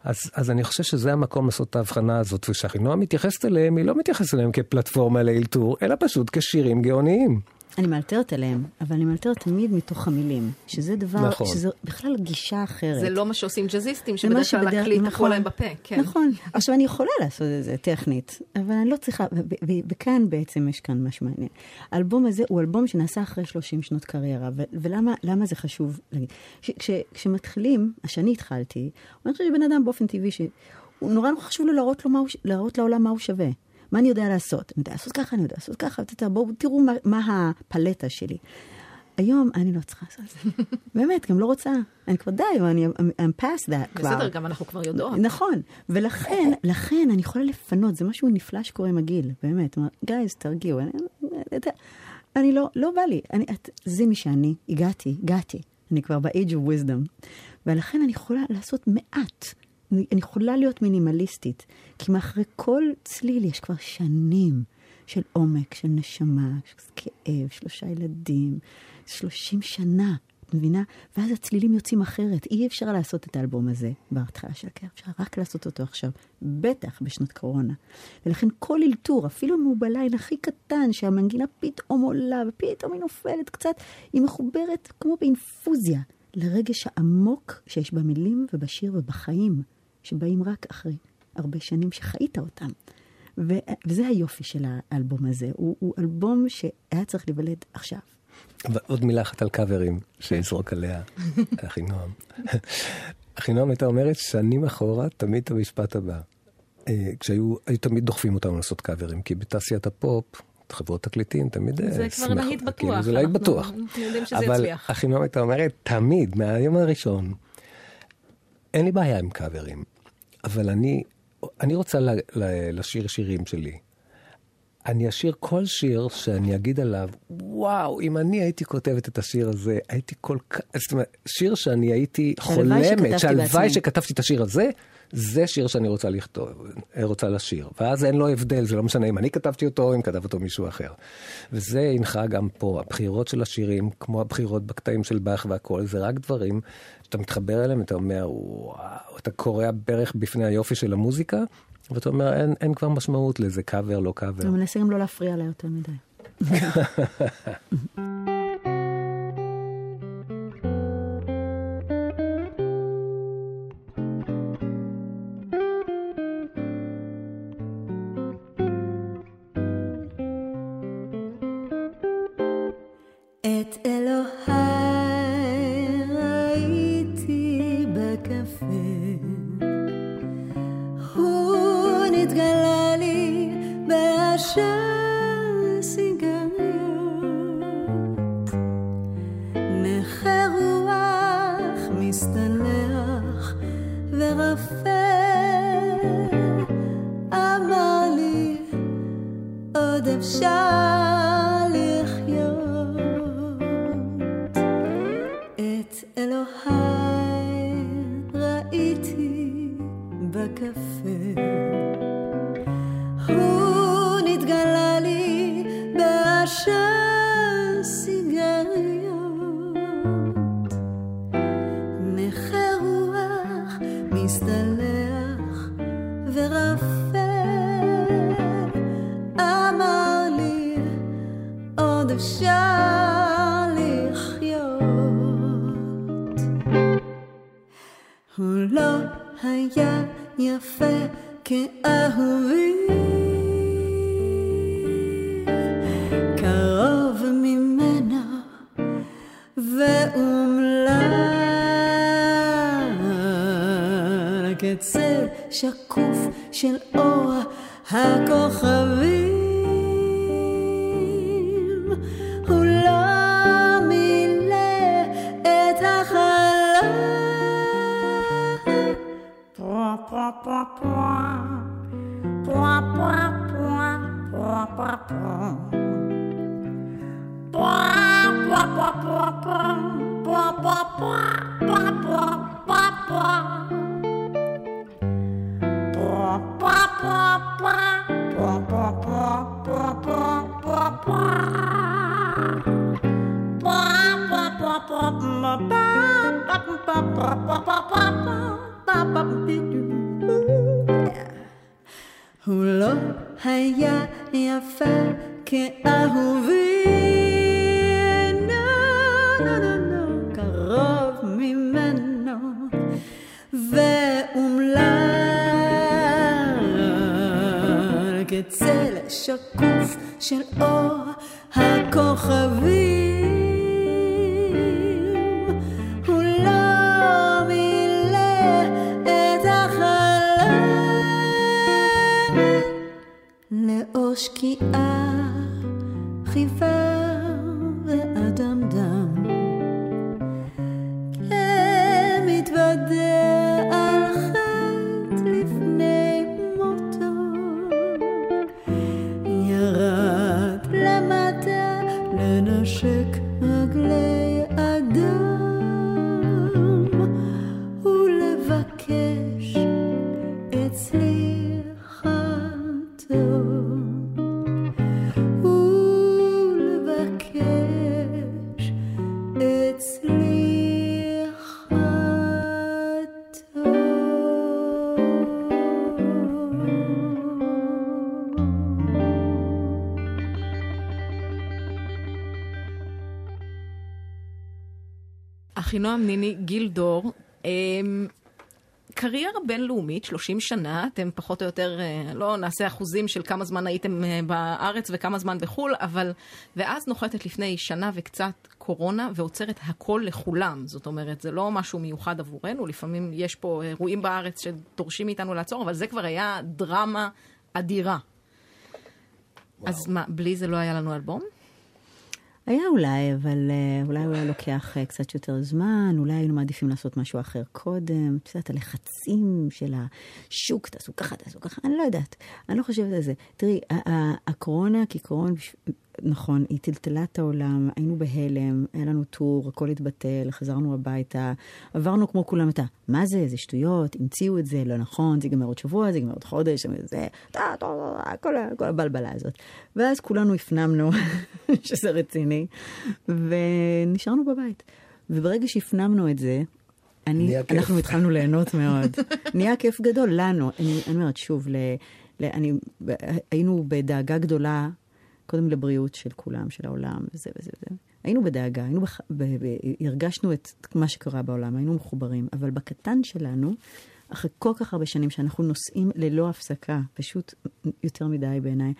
אז, אז אני חושב שזה המקום לעשות את ההבחנה הזאת, ושאחינועם מתייחסת אליהם, היא לא מתייחסת אליהם כפלטפורמה לאלתור, אלא פשוט כשירים גאוניים. אני מאלתרת עליהם, אבל אני מאלתרת תמיד מתוך המילים, שזה דבר, נכון. שזה בכלל גישה אחרת. זה לא מה שעושים ג'אזיסטים, שבדרך כלל להקליט נכון, להם בפה, כן. נכון. עכשיו, אני יכולה לעשות את זה טכנית, אבל אני לא צריכה, וכאן בעצם יש כאן משהו מעניין. האלבום הזה הוא אלבום שנעשה אחרי 30 שנות קריירה, ולמה זה חשוב להגיד? כשמתחילים, כשאני התחלתי, אני חושבת שבן אדם באופן טבעי, שהוא נורא נורא חשוב לו להראות, לו מה הוא, להראות לעולם מה הוא שווה. מה אני יודע לעשות? אני יודע לעשות ככה, אני יודע לעשות ככה, בואו תראו מה, מה הפלטה שלי. היום אני לא צריכה לעשות את זה. באמת, גם לא רוצה. אני כבר די, אני, I'm past that כבר. בסדר, גם אנחנו כבר יודעות. נכון. ולכן, לכן אני יכולה לפנות, זה משהו נפלא שקורה עם הגיל, באמת. גייז, תרגיעו. אני, אני לא, לא בא לי. אני, את, זה מי שאני, הגעתי, הגעתי. אני כבר ב-age of wisdom. ולכן אני יכולה לעשות מעט. אני, יכולה להיות מינימליסטית, כי מאחורי כל צליל יש כבר שנים של עומק, של נשמה, של כאב, שלושה ילדים, שלושים שנה, את מבינה? ואז הצלילים יוצאים אחרת. אי אפשר לעשות את האלבום הזה בהתחלה של הכאב, אפשר רק לעשות אותו עכשיו, בטח בשנות קורונה. ולכן כל אלתור, אפילו אם הוא בליין הכי קטן, שהמנגינה פתאום עולה ופתאום היא נופלת קצת, היא מחוברת כמו באינפוזיה. לרגש העמוק שיש במילים ובשיר ובחיים. שבאים רק אחרי הרבה שנים שחיית אותם. ו- וזה היופי של האלבום הזה. הוא, הוא אלבום שהיה צריך להיוולד עכשיו. ועוד מילה אחת על קאברים, שיזרוק עליה אחינועם. אחינועם הייתה אומרת שנים אחורה תמיד את המשפט הבא. אה, כשהיו, היו תמיד דוחפים אותנו לעשות קאברים, כי בתעשיית הפופ, חברות תקליטים תמיד שמח. זה כבר להיט בטוח. כאילו, זה להיט בטוח. אנחנו יודעים שזה אבל יצליח. אבל אחינועם הייתה אומרת תמיד, מהיום הראשון, אין לי בעיה עם קאברים. אבל אני, אני רוצה ל, ל, לשיר שירים שלי. אני אשיר כל שיר שאני אגיד עליו, וואו, אם אני הייתי כותבת את השיר הזה, הייתי כל כך, זאת אומרת, שיר שאני הייתי חולמת, שהלוואי שכתבתי את השיר הזה, זה שיר שאני רוצה לכתוב, רוצה לשיר. ואז אין לו הבדל, זה לא משנה אם אני כתבתי אותו או אם כתב אותו מישהו אחר. וזה הנחה גם פה, הבחירות של השירים, כמו הבחירות בקטעים של באך והכל, זה רק דברים שאתה מתחבר אליהם, אתה אומר, וואו, אתה קורע ברך בפני היופי של המוזיקה, ואתה אומר, אין, אין כבר משמעות לזה, קאבר, לא קאבר. אני מנסה גם לא להפריע לה יותר מדי. עוד אפשר יפה כאהובי, נו נו נו נו, קרוב ממנו ואומלל כצל שקוף של אור הכוכבים. שקיעה, אחינועם ניני גילדור, אמ, קריירה בינלאומית, 30 שנה, אתם פחות או יותר, אה, לא נעשה אחוזים של כמה זמן הייתם אה, בארץ וכמה זמן בחו"ל, אבל, ואז נוחתת לפני שנה וקצת קורונה ועוצרת הכל לכולם. זאת אומרת, זה לא משהו מיוחד עבורנו, לפעמים יש פה אירועים בארץ שדורשים מאיתנו לעצור, אבל זה כבר היה דרמה אדירה. וואו. אז מה, בלי זה לא היה לנו אלבום? היה אולי, אבל uh, אולי הוא היה לוקח uh, קצת יותר זמן, אולי היינו מעדיפים לעשות משהו אחר קודם. את יודעת, הלחצים של השוק, תעשו ככה, תעשו ככה, אני לא יודעת. אני לא חושבת על זה. תראי, הקורונה כעיקרון נכון, היא טלטלה את העולם, היינו בהלם, היה לנו טור, הכל התבטל, חזרנו הביתה, עברנו כמו כולם את ה... מה זה? זה שטויות, המציאו את זה, לא נכון, זה ייגמר עוד שבוע, זה ייגמר עוד חודש, זה... כל, כל הבלבלה הזאת. ואז כולנו הפנמנו שזה רציני, ונשארנו בבית. וברגע שהפנמנו את זה, אני, אנחנו התחלנו ליהנות מאוד. נהיה כיף גדול לנו. אני, אני אומרת שוב, ל, ל, אני, היינו בדאגה גדולה קודם לבריאות של כולם, של העולם, וזה וזה וזה. היינו בדאגה, היינו בח... ב... ב... הרגשנו את מה שקרה בעולם, היינו מחוברים, אבל בקטן שלנו, אחרי כל כך הרבה שנים שאנחנו נוסעים ללא הפסקה, פשוט יותר מדי בעיניי,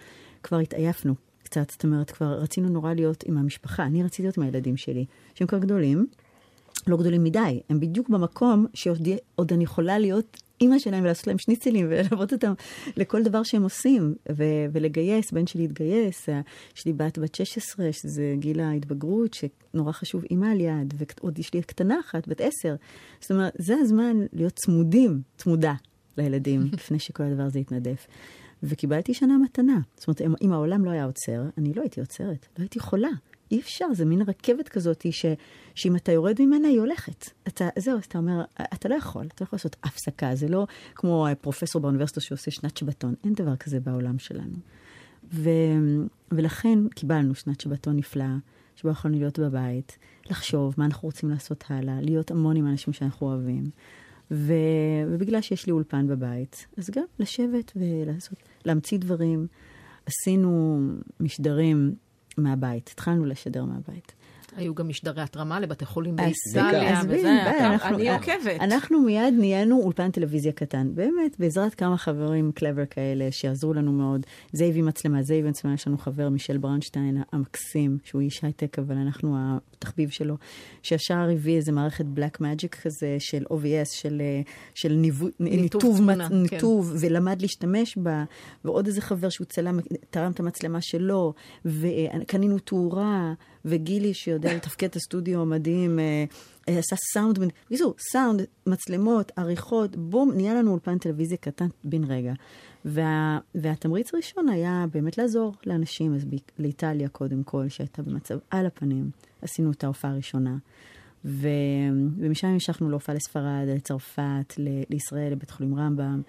כבר התעייפנו קצת, זאת אומרת, כבר רצינו נורא להיות עם המשפחה, אני רציתי להיות עם הילדים שלי, שהם כבר גדולים, לא גדולים מדי, הם בדיוק במקום שעוד אני יכולה להיות אימא שלהם ולעשות להם שניצלים וללוות אותם לכל דבר שהם עושים ו- ולגייס, בן שלי התגייס, יש לי בת בת 16, שזה גיל ההתבגרות, שנורא חשוב אימא על יד, ועוד יש לי קטנה אחת, בת 10. זאת אומרת, זה הזמן להיות צמודים, צמודה לילדים, לפני שכל הדבר הזה יתנדף. וקיבלתי שנה מתנה. זאת אומרת, אם העולם לא היה עוצר, אני לא הייתי עוצרת, לא הייתי יכולה. אי אפשר, זה מין רכבת כזאת ש, שאם אתה יורד ממנה, היא הולכת. אתה, זהו, אז אתה אומר, אתה לא יכול, אתה לא יכול לעשות הפסקה, זה לא כמו פרופסור באוניברסיטה שעושה שנת שבתון, אין דבר כזה בעולם שלנו. ו, ולכן קיבלנו שנת שבתון נפלאה, שבה יכולנו להיות בבית, לחשוב מה אנחנו רוצים לעשות הלאה, להיות המון עם אנשים שאנחנו אוהבים. ו, ובגלל שיש לי אולפן בבית, אז גם לשבת ולעשות, להמציא דברים. עשינו משדרים מהבית, התחלנו לשדר מהבית. היו גם משדרי התרמה לבתי חולים באיטליה, וזה, אני עוקבת. אנחנו מיד נהיינו אולפן טלוויזיה קטן. באמת, בעזרת כמה חברים קלבר כאלה, שעזרו לנו מאוד. זה יביא מצלמה, זה יביא מצלמה, יש לנו חבר, מישל ברנשטיין המקסים, שהוא איש הייטק, אבל אנחנו התחביב שלו, שישר הביא איזה מערכת Blackmagic כזה של OBS, של, של ניתוב, ניתוב, תמונה, כן. ניתוב כן. ולמד להשתמש בה, ועוד איזה חבר שהוא צלם, תרם את המצלמה שלו, וקנינו תאורה. וגילי שיודע לתפקד את הסטודיו המדהים, אה, אה, עשה סאונד, בקיצור, סאונד, מצלמות, עריכות, בום, נהיה לנו אולפן טלוויזיה קטן בן רגע. וה, והתמריץ הראשון היה באמת לעזור לאנשים, אז ב, לאיטליה קודם כל, שהייתה במצב על הפנים, עשינו את ההופעה הראשונה. ו, ומשם המשכנו להופעה לספרד, לצרפת, ל, לישראל, לבית חולים רמב"ם.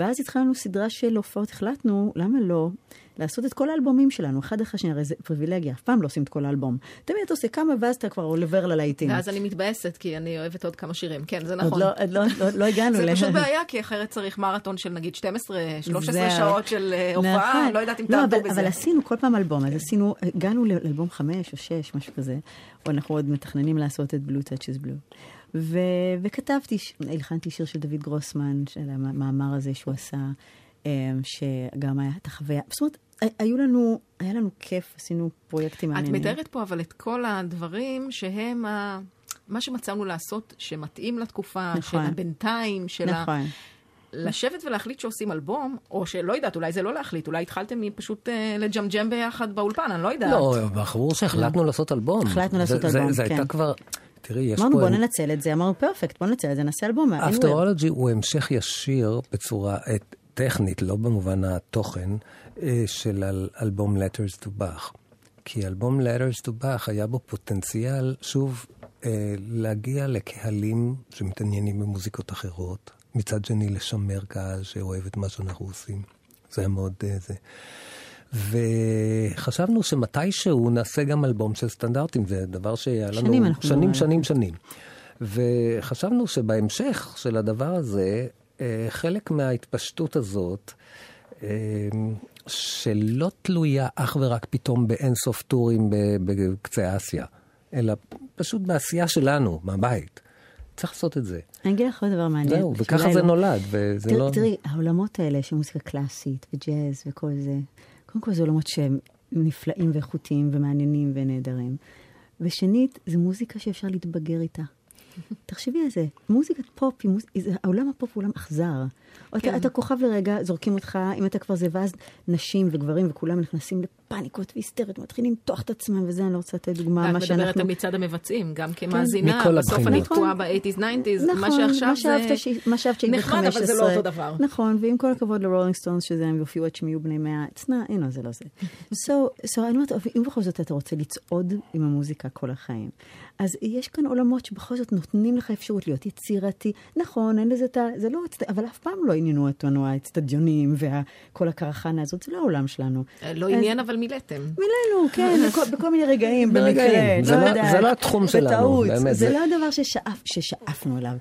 ואז התחלנו סדרה של הופעות, החלטנו, למה לא, לעשות את כל האלבומים שלנו, אחד אחרי שני, הרי זה פריבילגיה, אף פעם לא עושים את כל האלבום. תמיד אתה עושה כמה ואז אתה כבר עובר ללהיטים. ואז אני מתבאסת, כי אני אוהבת עוד כמה שירים, כן, זה נכון. עוד לא, עוד לא, עוד לא הגענו. זה פשוט בעיה, כי אחרת צריך מרתון של נגיד 12, 13 שעות של אה, הופעה, נכון. לא יודעת אם לא, תעבדו בזה. אבל עשינו כל פעם אלבום, אז עשינו, הגענו לאלבום 5 או 6, משהו כזה, או אנחנו עוד מתכננים לעשות את בלו טאצ'ס בלו. וכתבתי, הלחנתי שיר של דוד גרוסמן, של המאמר הזה שהוא עשה. אמ, שגם היה את החוויה. זאת אומרת, היו לנו, היה לנו כיף, עשינו פרויקטים מעניינים. את מתארת פה אבל את כל הדברים שהם ה... מה שמצאנו לעשות שמתאים לתקופה, נכון. של הבינתיים, של נכון. ה... לשבת ולהחליט שעושים אלבום, או שלא יודעת, אולי זה לא להחליט, אולי התחלתם פשוט אה, לג'מג'ם ביחד באולפן, אני לא יודעת. לא, ברור שהחלטנו לעשות אלבום. החלטנו לעשות אלבום, כן. זה הייתה כבר... תראי, יש אמרנו, פה... אמרנו, בוא ננצל את זה, אמרנו, פרפקט, בוא ננצל את זה, נעשה אלבום. אפטרולוגי הוא המשך ישיר בצורה, את, טכנית, לא במובן התוכן, אה, של אל, אלבום Letters to Bach. כי אלבום Letters to Bach היה בו פוטנציאל, שוב, אה, להגיע לקהלים שמתעניינים במוזיקות אחרות, מצד שני לשמר קהל שאוהב את מה שאנחנו עושים. זה היה מאוד אה, זה. וחשבנו שמתישהו נעשה גם אלבום של סטנדרטים, זה דבר שהיה לנו שנים, שנים, שנים, שנים. וחשבנו שבהמשך של הדבר הזה, אה, חלק מההתפשטות הזאת, אה, שלא תלויה אך ורק פתאום באינסוף טורים בקצה אסיה, אלא פשוט בעשייה שלנו, מהבית. צריך לעשות את זה. אני אגיד לך עוד דבר מעניין. זהו, וככה זה לא... נולד, וזה תראי, לא... תראי, העולמות האלה של מוזיקה קלאסית וג'אז וכל זה, קודם כל זה עולמות שהם נפלאים ואיכותיים ומעניינים ונהדרים. ושנית, זו מוזיקה שאפשר להתבגר איתה. תחשבי על זה, מוזיקת פופ, מוז... העולם הפופ הוא עולם אכזר. כן. אתה, אתה כוכב לרגע, זורקים אותך, אם אתה כבר זה, ואז נשים וגברים וכולם נכנסים לפאניקות והיסטריות, מתחילים למתוח את עצמם, וזה, אני לא רוצה לתת דוגמה, מה שאנחנו... את מדברת מצד המבצעים, גם כן. כמאזינה, כן. בסוף אני תקועה ב-80's, 90's, נכון, מה שעכשיו זה... מה שאהבת שהיית ב-15. נחמד, אבל זה לא אותו דבר. נכון, ועם כל הכבוד לרולינג סטונס, שזה הם יופיעו עד שהם יהיו בני מאה, הצנה, הנה, זה לא זה. so, so, אני אומרת, אם בכל זאת אתה רוצה לצעוד עם המוזיקה כל החיים, אז יש כאן עולמות שבכל זאת נותנים לך אפשרות להיות יצירתי. נכון, אין לזה את ה... זה לא... אבל אף פעם לא עניינו אותנו האצטדיונים וכל הקרחנה הזאת, זה לא העולם שלנו. אה, לא עניין, אבל מילאתם. מילאנו, כן, בכל מיני רגעים, במקרה, לא, לא. זה לא התחום שלנו, באמת. זה לא הדבר ששאפנו אליו.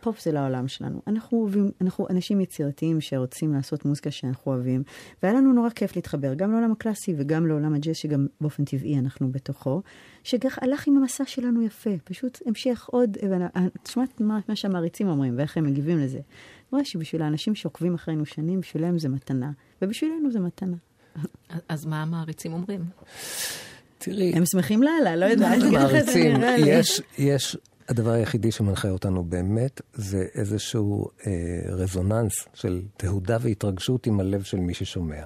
פופ זה לעולם שלנו. אנחנו אוהבים, אנחנו אנשים יצירתיים שרוצים לעשות מוזיקה שאנחנו אוהבים, והיה לנו נורא כיף להתחבר, גם לעולם הקלאסי וגם לעולם הג'אז, שגם באופן טבעי אנחנו בתוכו, שכך הלך עם המסע שלנו יפה, פשוט המשך עוד, תשמע מה, מה שהמעריצים אומרים ואיך הם מגיבים לזה. אני רואה שבשביל האנשים שעוקבים אחרינו שנים, בשבילם זה מתנה, ובשבילנו זה מתנה. אז מה המעריצים אומרים? תראי... הם שמחים לאללה, לא יודעת. מעריצים, יש, יש הדבר היחידי שמנחה אותנו באמת זה איזשהו אה, רזוננס של תהודה והתרגשות עם הלב של מי ששומע.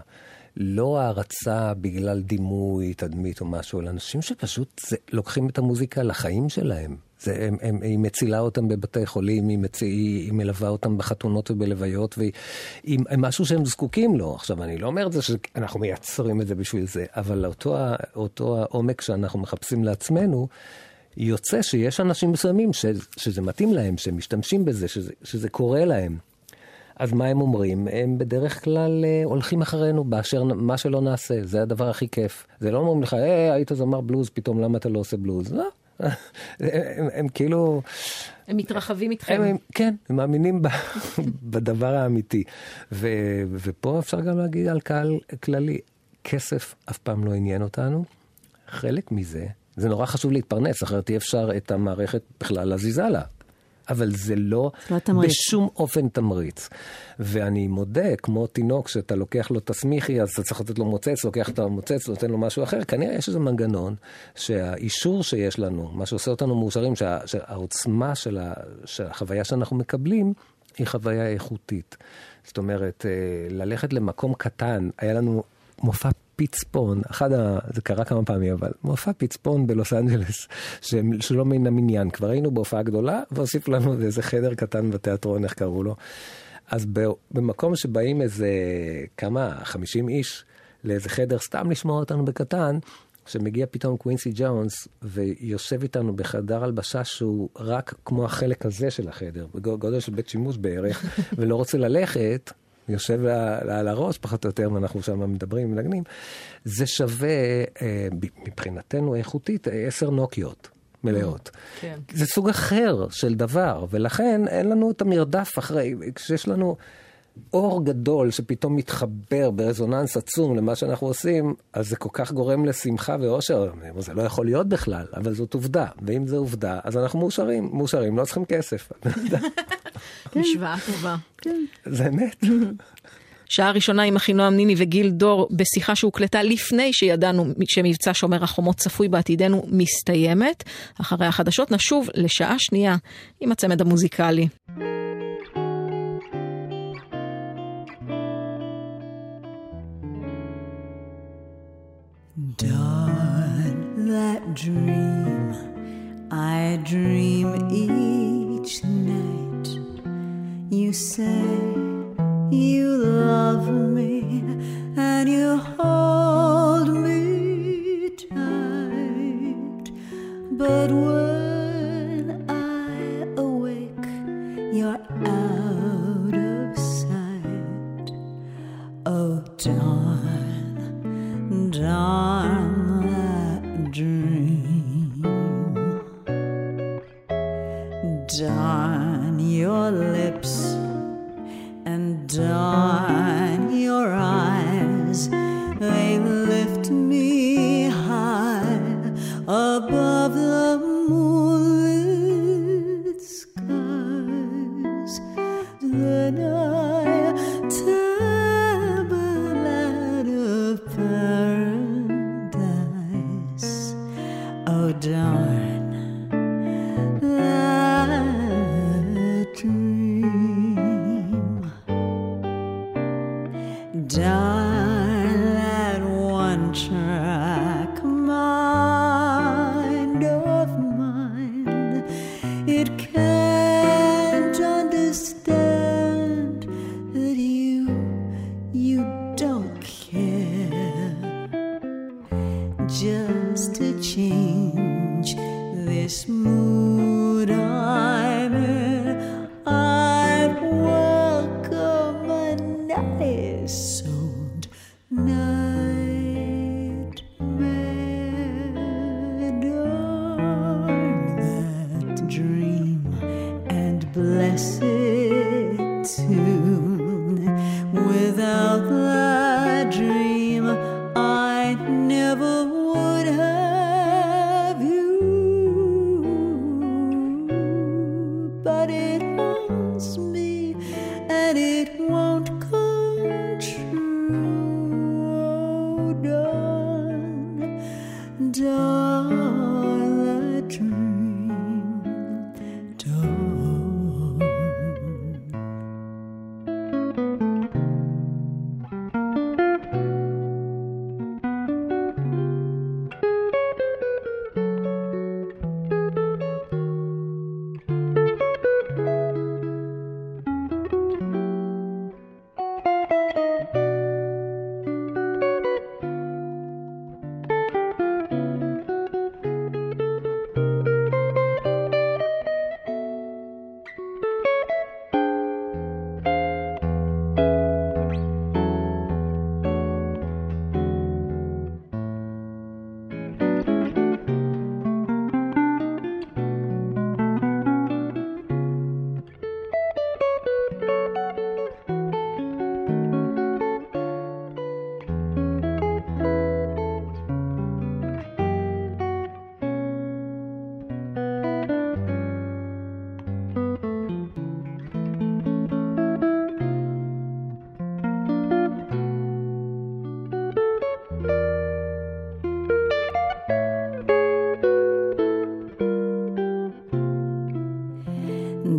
לא הערצה בגלל דימוי, תדמית או משהו, אלא אנשים שפשוט זה, לוקחים את המוזיקה לחיים שלהם. זה, הם, הם, היא מצילה אותם בבתי חולים, היא, מציא, היא, היא מלווה אותם בחתונות ובלוויות, והיא משהו שהם זקוקים לו. עכשיו, אני לא אומר את זה שאנחנו מייצרים את זה בשביל זה, אבל אותו, אותו העומק שאנחנו מחפשים לעצמנו, יוצא שיש אנשים מסוימים ש, שזה מתאים להם, שמשתמשים בזה, שזה, שזה קורה להם. אז מה הם אומרים? הם בדרך כלל אה, הולכים אחרינו באשר מה שלא נעשה, זה הדבר הכי כיף. זה לא אומרים לך, אה, היית זמר בלוז, פתאום למה אתה לא עושה בלוז? לא. הם, הם, הם כאילו... הם מתרחבים איתכם. הם, כן, הם מאמינים ב, בדבר האמיתי. ו, ופה אפשר גם להגיד על קהל כללי, כסף אף פעם לא עניין אותנו. חלק מזה זה נורא חשוב להתפרנס, אחרת אי אפשר את המערכת בכלל להזיז הלאה. אבל זה לא, לא בשום אופן תמריץ. ואני מודה, כמו תינוק שאתה לוקח לו תסמיכי, אז אתה צריך לתת לו מוצץ, לוקח את המוצץ, נותן לו משהו אחר, כנראה יש איזה מנגנון שהאישור שיש לנו, מה שעושה אותנו מאושרים, שה, שהעוצמה של, ה, של החוויה שאנחנו מקבלים, היא חוויה איכותית. זאת אומרת, אה, ללכת למקום קטן, היה לנו מופע פצפון, אחד ה... זה קרה כמה פעמים, אבל מופע פצפון בלוס אנג'לס, שלא מן המניין. כבר היינו בהופעה גדולה, והוסיף לנו איזה חדר קטן בתיאטרון, איך קראו לו. אז במקום שבאים איזה כמה, 50 איש לאיזה חדר סתם לשמוע אותנו בקטן, שמגיע פתאום קווינסי ג'ונס ויושב איתנו בחדר הלבשה שהוא רק כמו החלק הזה של החדר, בגודל של בית שימוש בערך, ולא רוצה ללכת, יושב על הראש פחות או יותר, ואנחנו שם מדברים, מנגנים, זה שווה אה, מבחינתנו איכותית עשר נוקיות. מלאות. כן. זה סוג אחר של דבר, ולכן אין לנו את המרדף אחרי, כשיש לנו אור גדול שפתאום מתחבר ברזוננס עצום למה שאנחנו עושים, אז זה כל כך גורם לשמחה ואושר. זה לא יכול להיות בכלל, אבל זאת עובדה. ואם זו עובדה, אז אנחנו מאושרים, מאושרים, לא צריכים כסף. משוואה טובה. כן. זה אמת. שעה ראשונה עם אחינועם ניני וגיל דור בשיחה שהוקלטה לפני שידענו שמבצע שומר החומות צפוי בעתידנו מסתיימת. אחרי החדשות נשוב לשעה שנייה עם הצמד המוזיקלי. Dawn, that dream I dream each night. You say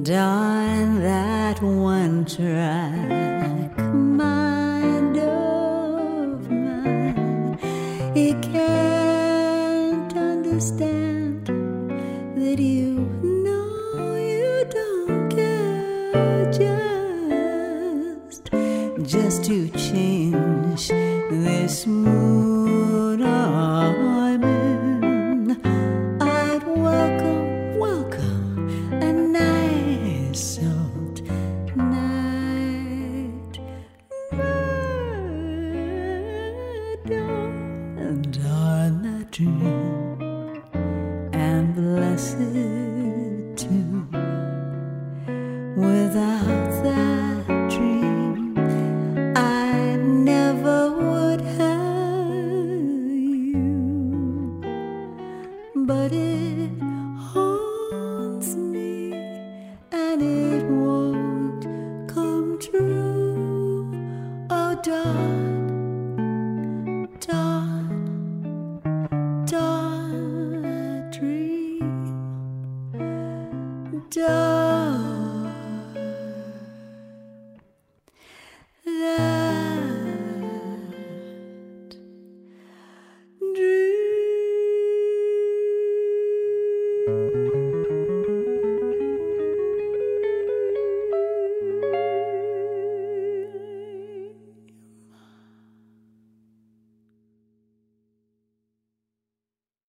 On that one try.